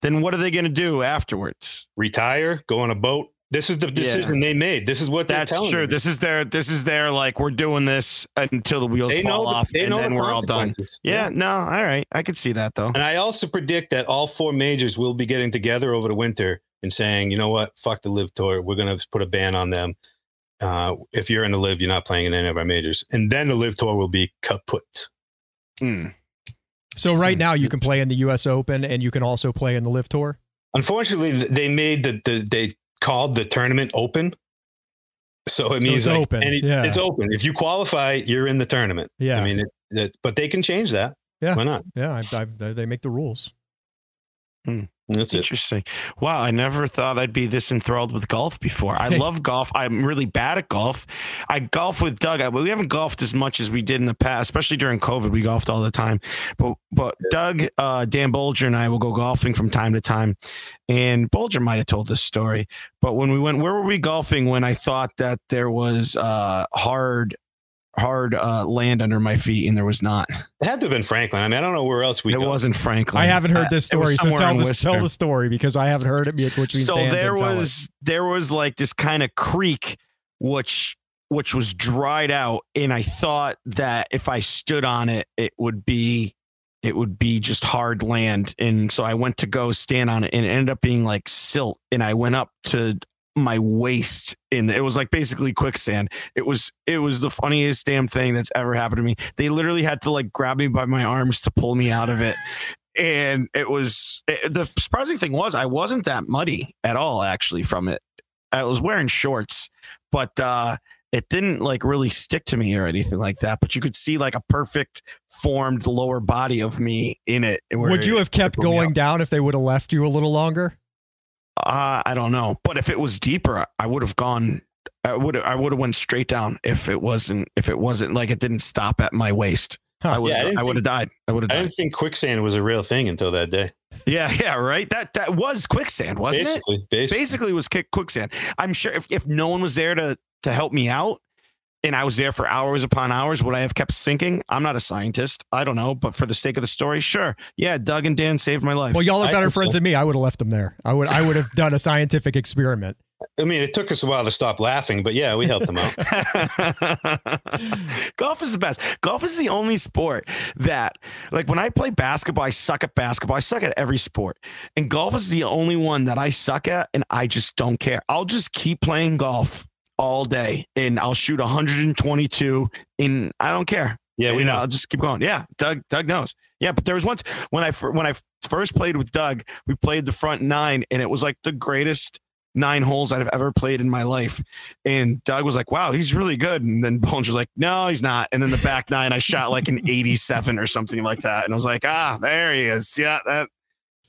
Then what are they going to do afterwards? Retire, go on a boat, This is the decision they made. This is what they're That's telling true. you. This is their this is their like we're doing this until the wheels They fall the- off and know the then we're all done. consequences. Yeah, no, all right. I could see that though. And I also predict that all four majors will be getting together over the winter and saying, you know what, fuck the live tour. We're going to put a ban on them. Uh, if you're in the live, you're not playing in any of our majors. And then the live tour will be kaput. Hmm. So right now you can play in the U.S. Open and you can also play in the LIV Tour. Unfortunately, they made the, the they called the tournament open. So it So means it's like open, any- yeah. it's open. If you qualify, you're in the tournament. Yeah, I mean, it, that, but they can change that. Yeah. Why not? yeah. I, I, they make the rules. Hmm. That's it. Interesting. Wow, I never thought I'd be this enthralled with golf before. I [LAUGHS] love golf. I'm really bad at golf. I golf with Doug. I, we haven't golfed as much as we did in the past, especially during COVID. We golfed all the time. But but Doug, uh, Dan Bolger, and I will go golfing from time to time. And Bolger might have told this story, but when we went, where were we golfing when I thought that there was uh, hard hard uh, land under my feet, and there was not. It had to have been Franklin. I mean, I don't know where else we it go. wasn't Franklin. I haven't heard Uh, this story, so tell in this, tell the story because I haven't heard it, which means so Dan there didn't tell it. was there was like this kind of creek which which was dried out and i thought that if i stood on it it would be it would be just hard land and so i went to go stand on it and it ended up being like silt and i went up to my waist and it was like basically quicksand it was it was the funniest damn thing that's ever happened to me they literally had to like grab me by my arms to pull me out of it [LAUGHS] and it was it, the surprising thing was I wasn't that muddy at all actually from it. I was wearing shorts, but uh it didn't like really stick to me or anything like that. But you could see like a perfect formed lower body of me in it. Would you have kept it pulled me going down if they would have left you a little longer? Uh, I don't know, but if it was deeper, I would have gone. I would I would have went straight down if it wasn't if it wasn't like it didn't stop at my waist. Huh. I would Yeah, I I would have died. I would have I didn't think quicksand was a real thing until that day. Yeah, [LAUGHS] yeah, right. That that was quicksand, wasn't it? basically, basically. basically was kick quicksand. I'm sure if, if no one was there to to help me out and I was there for hours upon hours, would I have kept sinking? I'm not a scientist. I don't know, but for the sake of the story, sure. Yeah, Doug and Dan saved my life. Well, y'all are better think friends so. than me. I would have left them there. I would. I would have done a scientific experiment. I mean, it took us a while to stop laughing, but yeah, we helped them out. [LAUGHS] Golf is the best. Golf is the only sport that, like, when I play basketball, I suck at basketball. I suck at every sport. And golf is the only one that I suck at, and I just don't care. I'll just keep playing golf all day, and I'll shoot 122, and I don't care. Yeah, we know. I'll just keep going. Yeah, Doug. Doug knows. Yeah, but there was once when I when I first played with Doug, we played the front nine, and it was like the greatest nine holes I've ever played in my life. And Doug was like, "Wow, he's really good." And then Bones was like, "No, he's not." And then the back nine, I shot like an eighty-seven or something like that, and I was like, "Ah, there he is." Yeah, that.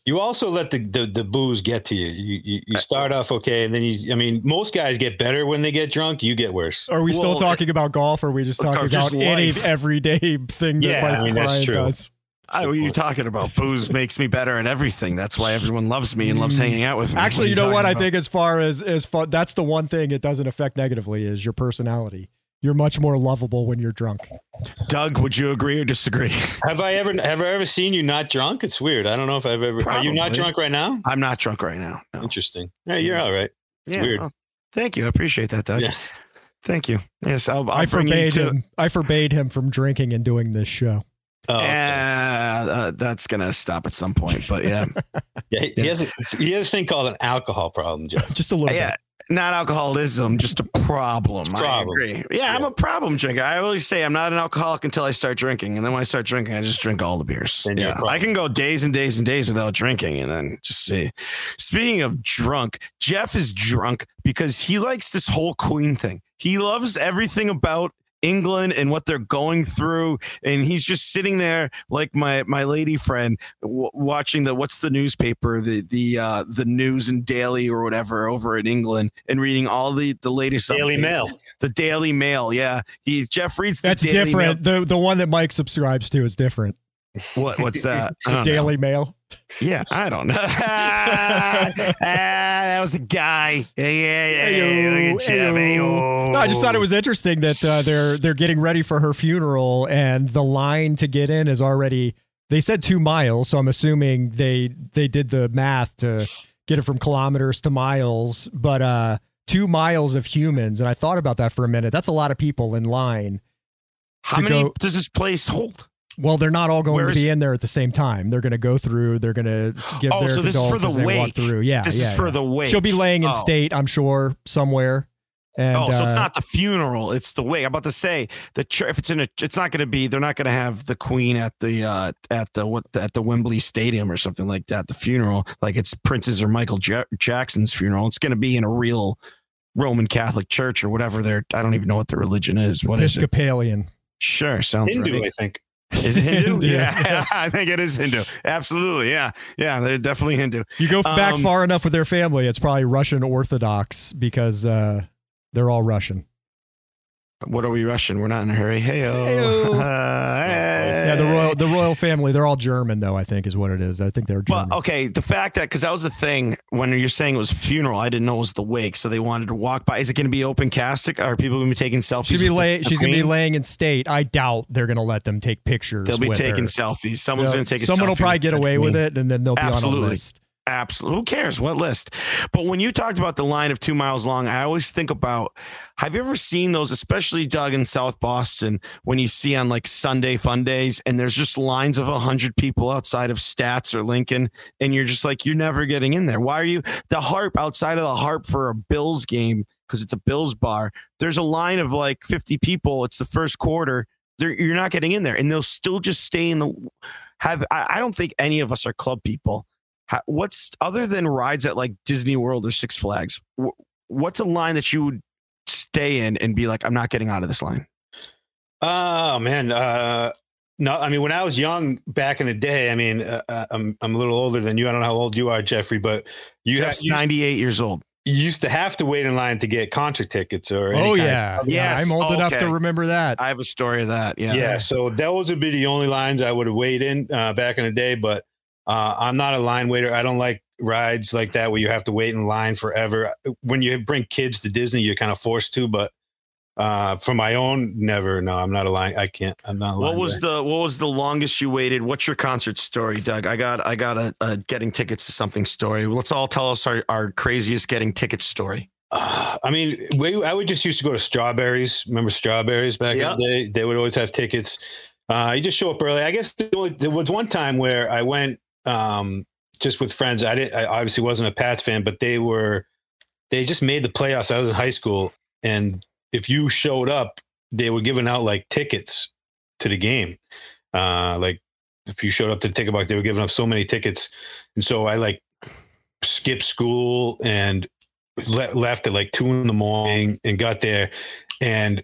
You also let the, the, the booze get to you. You, you. you start off okay, and then you. I mean, most guys get better when they get drunk. You get worse. Are we still Well, talking about golf, or are we just Or talking just about any life. everyday thing that Yeah, Mike I mean, that's true. does? I, what are you talking about? Booze makes me better at everything. That's why everyone loves me and loves mm. hanging out with me. Actually, are you know what? talking I think as far as as far, that's the one thing it doesn't affect negatively is your personality. You're much more lovable when you're drunk. Doug, would you agree or disagree? [LAUGHS] Have I ever have I ever seen you not drunk? It's weird. I don't know if I've ever. Are you not drunk right now? I'm not drunk right now. No. Interesting. Yeah, you're all right. It's weird. well, thank you. I appreciate that, Doug. Yeah. Thank you. Yes, I'll, I'll I forbade to, him. I forbade him from drinking and doing this show. Oh, okay. Yeah, uh, that's gonna stop at some point, but yeah, [LAUGHS] yeah. He, he has a, he has a thing called an alcohol problem, Jeff. Just a little yeah. Not alcoholism, just a problem. I Problem. agree. Yeah, I'm a problem drinker. I always say I'm not an alcoholic until I start drinking, and then when I start drinking, I just drink all the beers. Then Yeah. I can go days and days and days without drinking, and then just see. Speaking of drunk, Jeff is drunk because he likes this whole Queen thing. He loves everything about England and what they're going through, and he's just sitting there like my my lady friend w- watching the what's the newspaper the the uh the news and daily or whatever over in England and reading all the the latest Daily updates. Mail. the Daily Mail yeah he Jeff reads the That's Daily different. The the one that Mike subscribes to is different. What what's that [LAUGHS] I The don't know. Daily Mail. Yeah I don't know [LAUGHS] ah, that was a guy yeah yeah yeah. Look at. Ayo. Ayo. No, I just thought it was interesting that uh, they're they're getting ready for her funeral, and the line to get in is already. They said two miles, so I'm assuming they they did the math to get it from kilometers to miles, but uh, two miles of humans. And I thought about that for a minute. That's a lot of people in line. How many go- does this place hold? Well, they're not all going Where to be is- in there at the same time. They're going to go through. They're going to give Oh, their so this is for the condolences and walk wake. through. Yeah, This yeah, is for yeah. the wake. She'll be laying in Oh. state, I'm sure, somewhere. And oh, so it's uh, not the funeral; it's the wake. I'm about to say the church. If it's in a, it's not going to be. They're not going to have the Queen at the uh at the what at the Wembley Stadium or something like that. The funeral, like it's Prince's or Michael ja- Jackson's funeral. It's going to be in a real Roman Catholic church or whatever. They're I don't even know what the religion is. What is it? Episcopalian. Sure, sounds Hindu, right. I think. Is it Hindu? [LAUGHS] Hindu, yeah, [LAUGHS] yes. I think it is Hindu. Absolutely, yeah, yeah. They're definitely Hindu. You go back Um, far enough with their family, it's probably Russian Orthodox because uh, they're all Russian. What are we rushing? We're not in a hurry. [LAUGHS] Hey, Heyo. Yeah, the royal the royal family, they're all German though. I think is what it is. I think they're German. Well, okay, the fact that because that was the thing when you're saying it was funeral, I didn't know it was the wake, so they wanted to walk by. Is it going to be open castic? Are people going to be taking selfies? She'll be lay, she's going to be laying in state. I doubt they're going to let them take pictures. They'll be taking her. selfies. Someone's going to take. A Someone will probably get away with it, and then they'll be on a list. Absolutely. Who cares what list? But when you talked about the line of two miles long, I always think about have you ever seen those, especially Doug in South Boston, when you see on like Sunday fun days and there's just lines of 100 people outside of Stats or Lincoln, and you're just like, you're never getting in there. Why are you the harp outside of the harp for a Bills game? Because it's a Bills bar. There's a line of like 50 people. It's the first quarter. They're, you're not getting in there, and they'll still just stay in the. Have I, I don't think any of us are club people. How, what's other than rides at like Disney World or Six Flags? wh- What's a line that you would stay in and be like, I'm not getting out of this line? Oh man, uh, no. I mean, when I was young back in the day, I mean, uh, uh, I'm I'm a little older than you. I don't know how old you are, Jeffrey, but you, ha- Jeff's you, 98 years old. you used to have to wait in line to get concert tickets or. any Oh kind of- yeah, yeah. I'm old enough to remember that. I have a story of that. Yeah. yeah. So those would be the only lines I would have waited in uh, back in the day. But uh, I'm not a line waiter. I don't like rides like that where you have to wait in line forever. When you bring kids to Disney, you're kind of forced to. But uh, for my own, never. No, I'm not a line. I can't. I'm not. A What line was waiter. the what was the longest you waited? What's your concert story, Doug? I got I got a, a getting tickets to something story. Let's all tell us our, our craziest getting tickets story. Uh, I mean, we, I would just used to go to Strawberries. Remember Strawberries back Yeah. in the day? They would always have tickets. Uh, you just show up early. I guess there was one time where I went um, just with friends. I didn't. I obviously wasn't a Pats fan, but they were. They just made the playoffs. I was in high school, and if you showed up, they were giving out like tickets to the game. Uh, like if you showed up to the ticket box, they were giving up so many tickets, and so I like skipped school and le- left at like two in the morning and got there and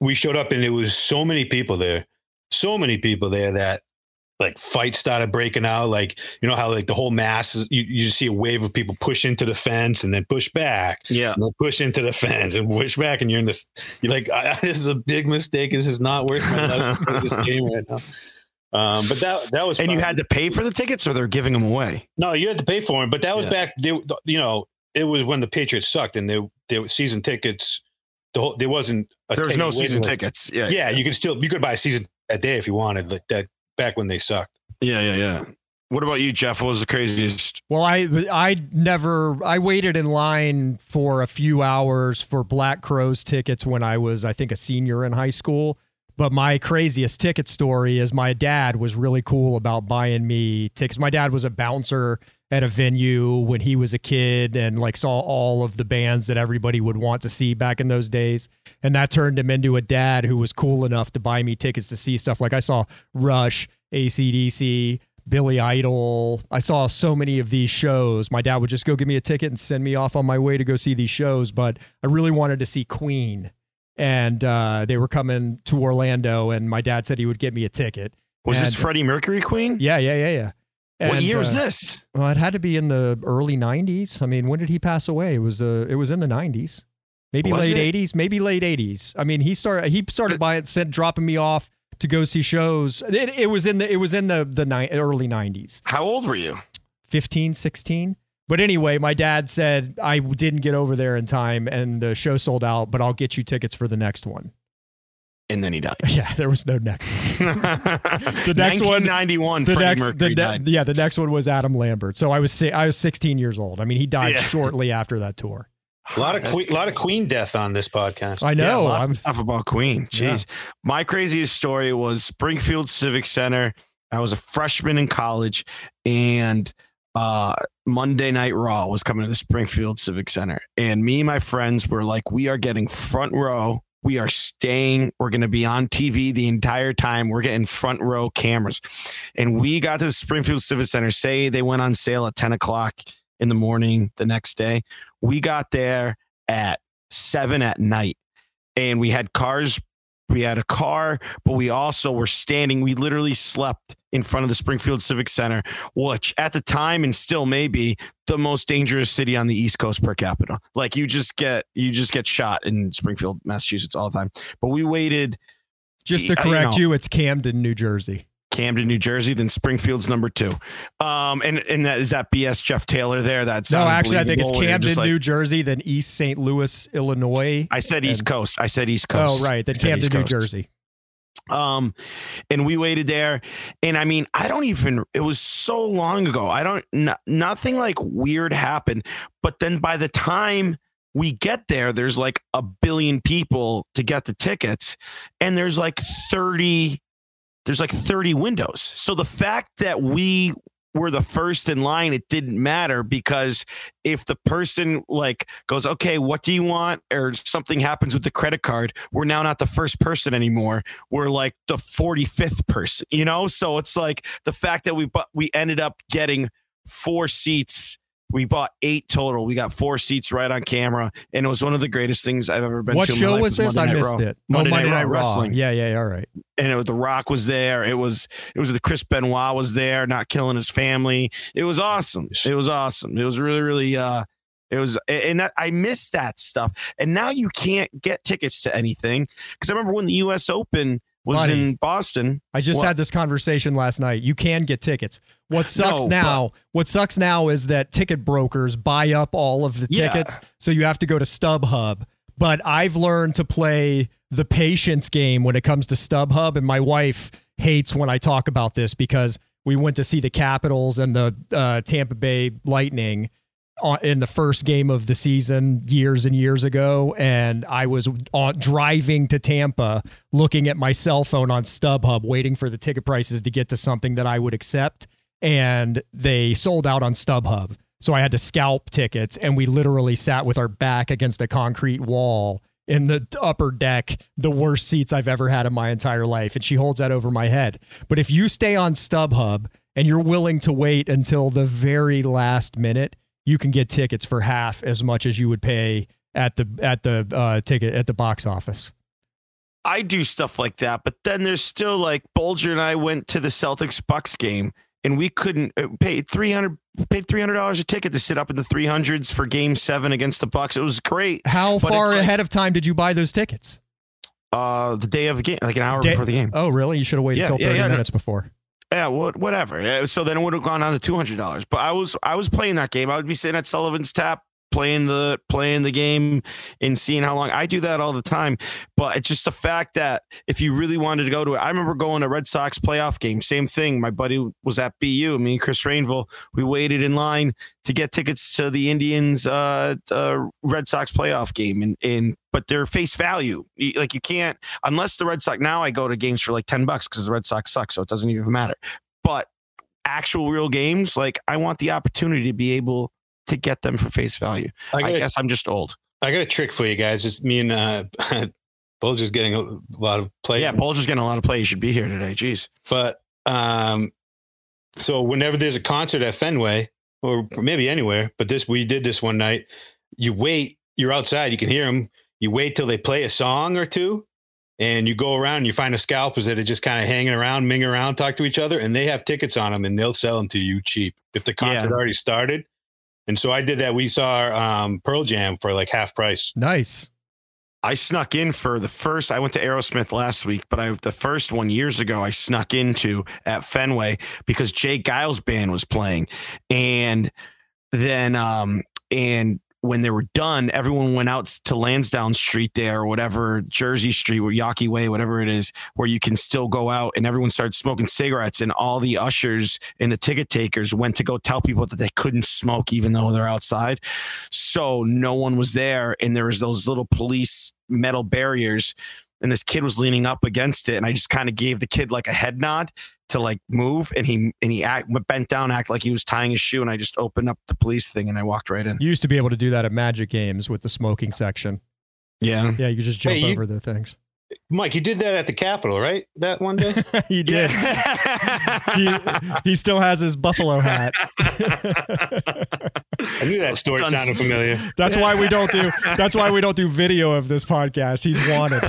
we showed up and there was so many people there so many people there that like fights started breaking out like you know how like the whole mass is, you, you just see a wave of people push into the fence and then push back Yeah. and push into the fence and push back and you're in this you're like I, [LAUGHS] this is a big mistake this is not worth my life to play this [LAUGHS] game right now um, but that that was And you had to pay for the tickets or they're giving them away? No, you had to pay for them, but that was Yeah. back. They, you know, it was when the Patriots sucked, and they they were season tickets. The whole, there wasn't. A There was no season list. tickets. Yeah. Yeah, you could still you could buy a season a day if you wanted. Like that back when they sucked. Yeah. Yeah. Yeah. What about you, Jeff? What was the craziest? Well, I I never I waited in line for a few hours for Black Crowes tickets when I was I think a senior in high school. But my craziest ticket story is my dad was really cool about buying me tickets. My dad was a bouncer at a venue when he was a kid and like saw all of the bands that everybody would want to see back in those days. And that turned him into a dad who was cool enough to buy me tickets to see stuff. Like I saw Rush, ACDC, Billy Idol. I saw so many of these shows. My dad would just go give me a ticket and send me off on my way to go see these shows. But I really wanted to see Queen. And uh, they were coming to Orlando, and my dad said he would get me a ticket. Was this Freddie Mercury Queen? Yeah, yeah, yeah, yeah. What year was uh, this? Well, it had to be in the early '90s. I mean, when did he pass away? It was uh, it was in the '90s, maybe Was late it? '80s, maybe late '80s. I mean, he started he started buying, said dropping me off to go see shows. It, it was in the it was in the the ni- early '90s, How old were you? 15, 16. But anyway, my dad said I didn't get over there in time, and the show sold out. But I'll get you tickets for the next one. And then he died. [LAUGHS] Yeah, there was no next. One. [LAUGHS] the next one- 91. The Freddie next, Mercury the ne- died. yeah, the next one was Adam Lambert. So I was si- I was 16 years old. I mean, he died Yeah. shortly after that tour. A lot of que- lot of Queen death on this podcast. I Yeah, know. lots I'm of stuff about Queen. Yeah. Jeez. My craziest story was Springfield Civic Center. I was a freshman in college and uh Monday Night Raw was coming to the Springfield Civic Center. And me and my friends were like, we are getting front row. We are staying. We're going to be on TV the entire time. We're getting front row cameras. And we got to the Springfield Civic Center. Say they went on sale at 10 o'clock in the morning the next day. We got there at seven at night and we had cars. We had a car, but we also were standing. We literally slept in front of the Springfield Civic Center, which at the time and still may be the most dangerous city on the East Coast per capita. Like you just get you just get shot in Springfield, Massachusetts all the time. But we waited just to correct you, it's Camden, New Jersey. Camden, New Jersey, then Springfield's number two. Um, and and that is that BS Jeff Taylor there. That's No, actually, I think it's Camden, like- New Jersey, then East St. Louis, Illinois. I said East and- Coast. I said East Coast. Oh, right, then Camden, New Jersey. Um, and we waited there, and I mean, I don't even. It was so long ago. I don't. No, nothing like weird happened. But then by the time we get there, there's like a billion people to get the tickets, and there's like thirty. There's like thirty windows. So the fact that we were the first in line, it didn't matter because if the person like goes, okay, what do you want? Or something happens with the credit card, we're now not the first person anymore. We're like the 45th person, you know? So it's like the fact that we bu- we ended up getting four seats. We bought eight total. We got four seats right on camera, and it was one of the greatest things I've ever been What to. in my show life was this? I Monday Night missed Raw. it. Monday oh, Monday Night Night Raw Raw. Wrestling. Yeah, yeah, all right. And it was, The Rock was there. It was it was the Chris Benoit was there, not killing his family. It was awesome. It was awesome. It was really really uh it was and that, I missed that stuff. And now you can't get tickets to anything because I remember when the U.S. Open was Buddy. in Boston. I just What? had this conversation last night. You can get tickets. What sucks No, now, what sucks now is that ticket brokers buy up all of the Yeah. tickets, so you have to go to StubHub. But I've learned to play the patience game when it comes to StubHub, and my wife hates when I talk about this because we went to see the Capitals and the uh, Tampa Bay Lightning in the first game of the season years and years ago, and I was on, driving to Tampa, looking at my cell phone on StubHub, waiting for the ticket prices to get to something that I would accept, and they sold out on StubHub. So I had to scalp tickets, and we literally sat with our back against a concrete wall in the upper deck, the worst seats I've ever had in my entire life. And she holds that over my head. But if you stay on StubHub and you're willing to wait until the very last minute, you can get tickets for half as much as you would pay at the at the uh, ticket at the box office. I do stuff like that, but then there's still like Bulger and I went to the Celtics Bucks game and we couldn't uh, pay 300 paid $300 a ticket to sit up in the 300s for game 7 against the Bucks. It was great. How far it's like- ahead of time did you buy those tickets? Uh the day of the game, like an hour Day- before the game. Oh, really? You should have waited Yeah, till yeah, 30 yeah, no. minutes before. Yeah, what, whatever. Uh, So then it would have gone down to two hundred dollars. But I was I was playing that game. I would be sitting at Sullivan's Tap playing the playing the game and seeing how long I do that all the time. But it's just the fact that if you really wanted to go to it, I remember going to Red Sox playoff game. Same thing. My buddy was at BU. Me and Chris Rainville. We waited in line to get tickets to the Indians uh, uh Red Sox playoff game and and but they're face value. Like you can't unless the Red Sox now I go to games for like 10 bucks because the Red Sox suck, so it doesn't even matter. But actual real games, like I want the opportunity to be able to get them for face value. I I, guess I'm just old. I got a trick for you guys. It's me and uh, [LAUGHS] just getting a lot of play. Yeah, Bulger's getting a lot of play. You should be here today. Jeez. But um, so whenever there's a concert at Fenway or maybe anywhere, but this we did this one night. You wait. You're outside. You can hear them. You wait till they play a song or two, and you go around. and You find the scalpers that are just kind of hanging around, ming around, talk to each other, and they have tickets on them, and they'll sell them to you cheap if the concert Yeah. already started. And so I did that. We saw um, Pearl Jam for like half price. Nice. I snuck in for the first. I went to Aerosmith last week, but I the first one years ago I snuck into at Fenway because J. Geils band was playing, and then um and when they were done, everyone went out to Lansdowne Street there or whatever, Jersey Street or Yawkey Way, whatever it is, where you can still go out and everyone started smoking cigarettes. And all the ushers and the ticket takers went to go tell people that they couldn't smoke even though they're outside. So no one was there. And there was those little police metal barriers. And this kid was leaning up against it. And I just kind of gave the kid like a head nod to like move and he and he act, bent down act like he was tying his shoe and i just opened up the police thing and i walked right in You used to be able to do that at Magic Games with the smoking section. yeah Yeah, you could just jump Hey, you- over the things. Mike, you did that at the Capitol, right? That one day. [LAUGHS] he did. [LAUGHS] he, he still has his buffalo hat. I knew that story Done- sounded familiar. That's why we don't do. [LAUGHS] That's why we don't do video of this podcast. He's wanted.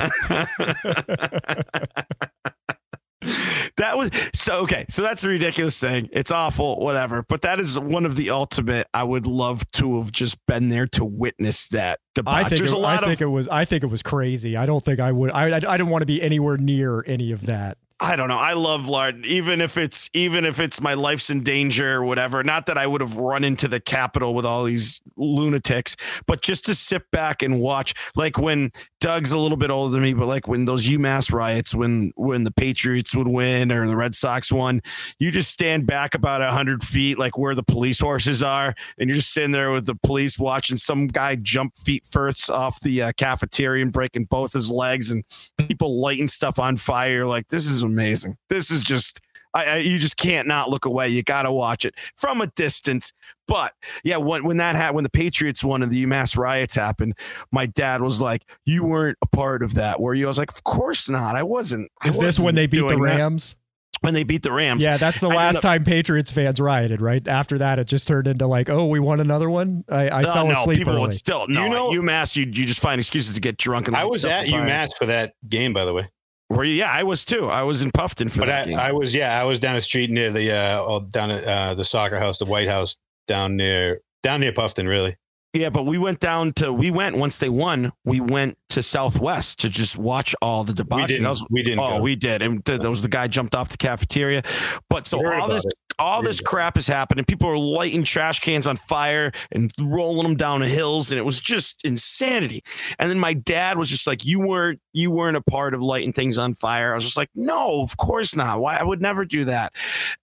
That was so okay. So that's a ridiculous thing. It's awful, whatever. But that is one of the ultimate. I would love to have just been there to witness that. Debauch. I think. There's It, a I lot think of it was. I think it was crazy. I don't think I would. I. I, I didn't want to be anywhere near any of that. I don't know. I love lard, even if it's even if it's my life's in danger or whatever. Not that I would have run into the Capitol with all these lunatics, but just to sit back and watch. Like when Doug's a little bit older than me, but like when those UMass riots, when when the Patriots would win or the Red Sox won, you just stand back about hundred feet, like where the police horses are, and you're just sitting there with the police watching some guy jump feet first off the uh, cafeteria and breaking both his legs, and people lighting stuff on fire. Like this is amazing. This is just. I, I, you just can't not look away. You got to watch it from a distance. But yeah, when when that happened, when the Patriots won and the UMass riots happened, my dad was like, "You weren't a part of that, were you?" I was like, "Of course not. I wasn't." I Is this when they beat the doing that." Rams? When they beat the Rams, Yeah, that's the last ended time Patriots fans rioted. Right after that, it just turned into like, oh, we won another one. I, I No, fell no, asleep people early. would still no. You know- at UMass, you you just find excuses to get drunk and I was stuff at on. UMass for that game, by the way. Were you? Yeah, I was too. I was in Puffton for But that I, game. I was, yeah, I was down the street near the, uh, down at uh, the soccer house, the White House, down near, down near Puffton, really. Yeah, but we went down to we went once they won. We went to Southwest to just watch all the We debauchery. didn't, was- we didn't. oh, go. we did, and th- there was the guy jumped off the cafeteria. But so all this it. All this crap is happening. People are lighting trash cans on fire and rolling them down the hills, and it was just insanity. And then my dad was just like, "You weren't you weren't a part of lighting things on fire." I was just like, "No, of course not. Why? I would never do that."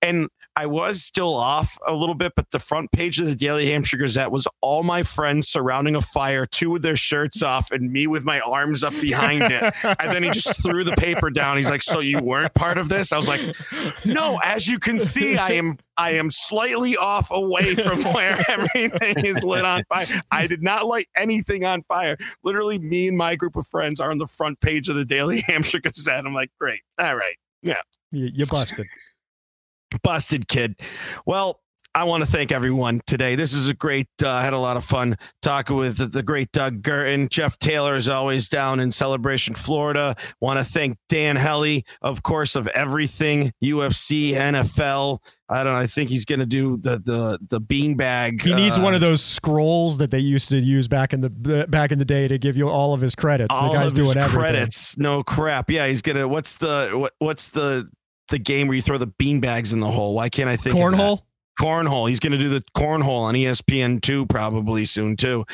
And I was still off a little bit, but the front page of the Daily Hampshire Gazette was all my friends surrounding a fire, two with their shirts off, and me with my arms up behind it. [LAUGHS] And then he just threw the paper down. He's like, "So you weren't part of this?" I was like, "No, as you can see, I am I am slightly off away from where [LAUGHS] everything is lit on fire. I did not light anything on fire. Literally, me and my group of friends are on the front page of the Daily Hampshire Gazette. I'm like, great, all right, yeah you, busted. Busted kid. Well, I want to thank everyone today. This is a great. Uh, I had a lot of fun talking with the, the great Doug Guertin. Jeff Taylor is always down in Celebration, Florida. Want to thank Dan Hellie, of course, of everything UFC, NFL. I don't know. I think he's going to do the the the beanbag. He needs uh, one of those scrolls that they used to use back in the back in the day to give you all of his credits. all the guy's of his everything. credits. No crap. Yeah, he's gonna. What's the what, what's the the game where you throw the beanbags in the hole? Why can't I think? Cornhole. cornhole. He's going to do the cornhole on ESPN two probably soon too.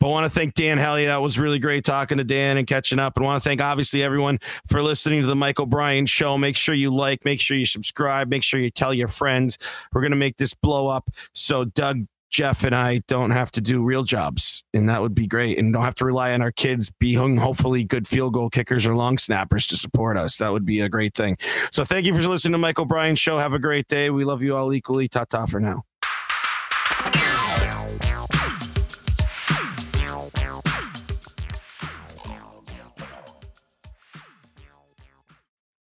But I want to thank Dan Hellie. That was really great talking to Dan and catching up. And I want to thank obviously everyone for listening to the Michael Bryan show. Make sure you like, make sure you subscribe, make sure you tell your friends. We're going to make this blow up. So Doug. Jeff and I don't have to do real jobs, and that would be great. And don't have to rely on our kids being hopefully good field goal kickers or long snappers to support us. That would be a great thing. So thank you for listening to Michael Bryan Show. Have a great day. We love you all equally. Ta ta for now.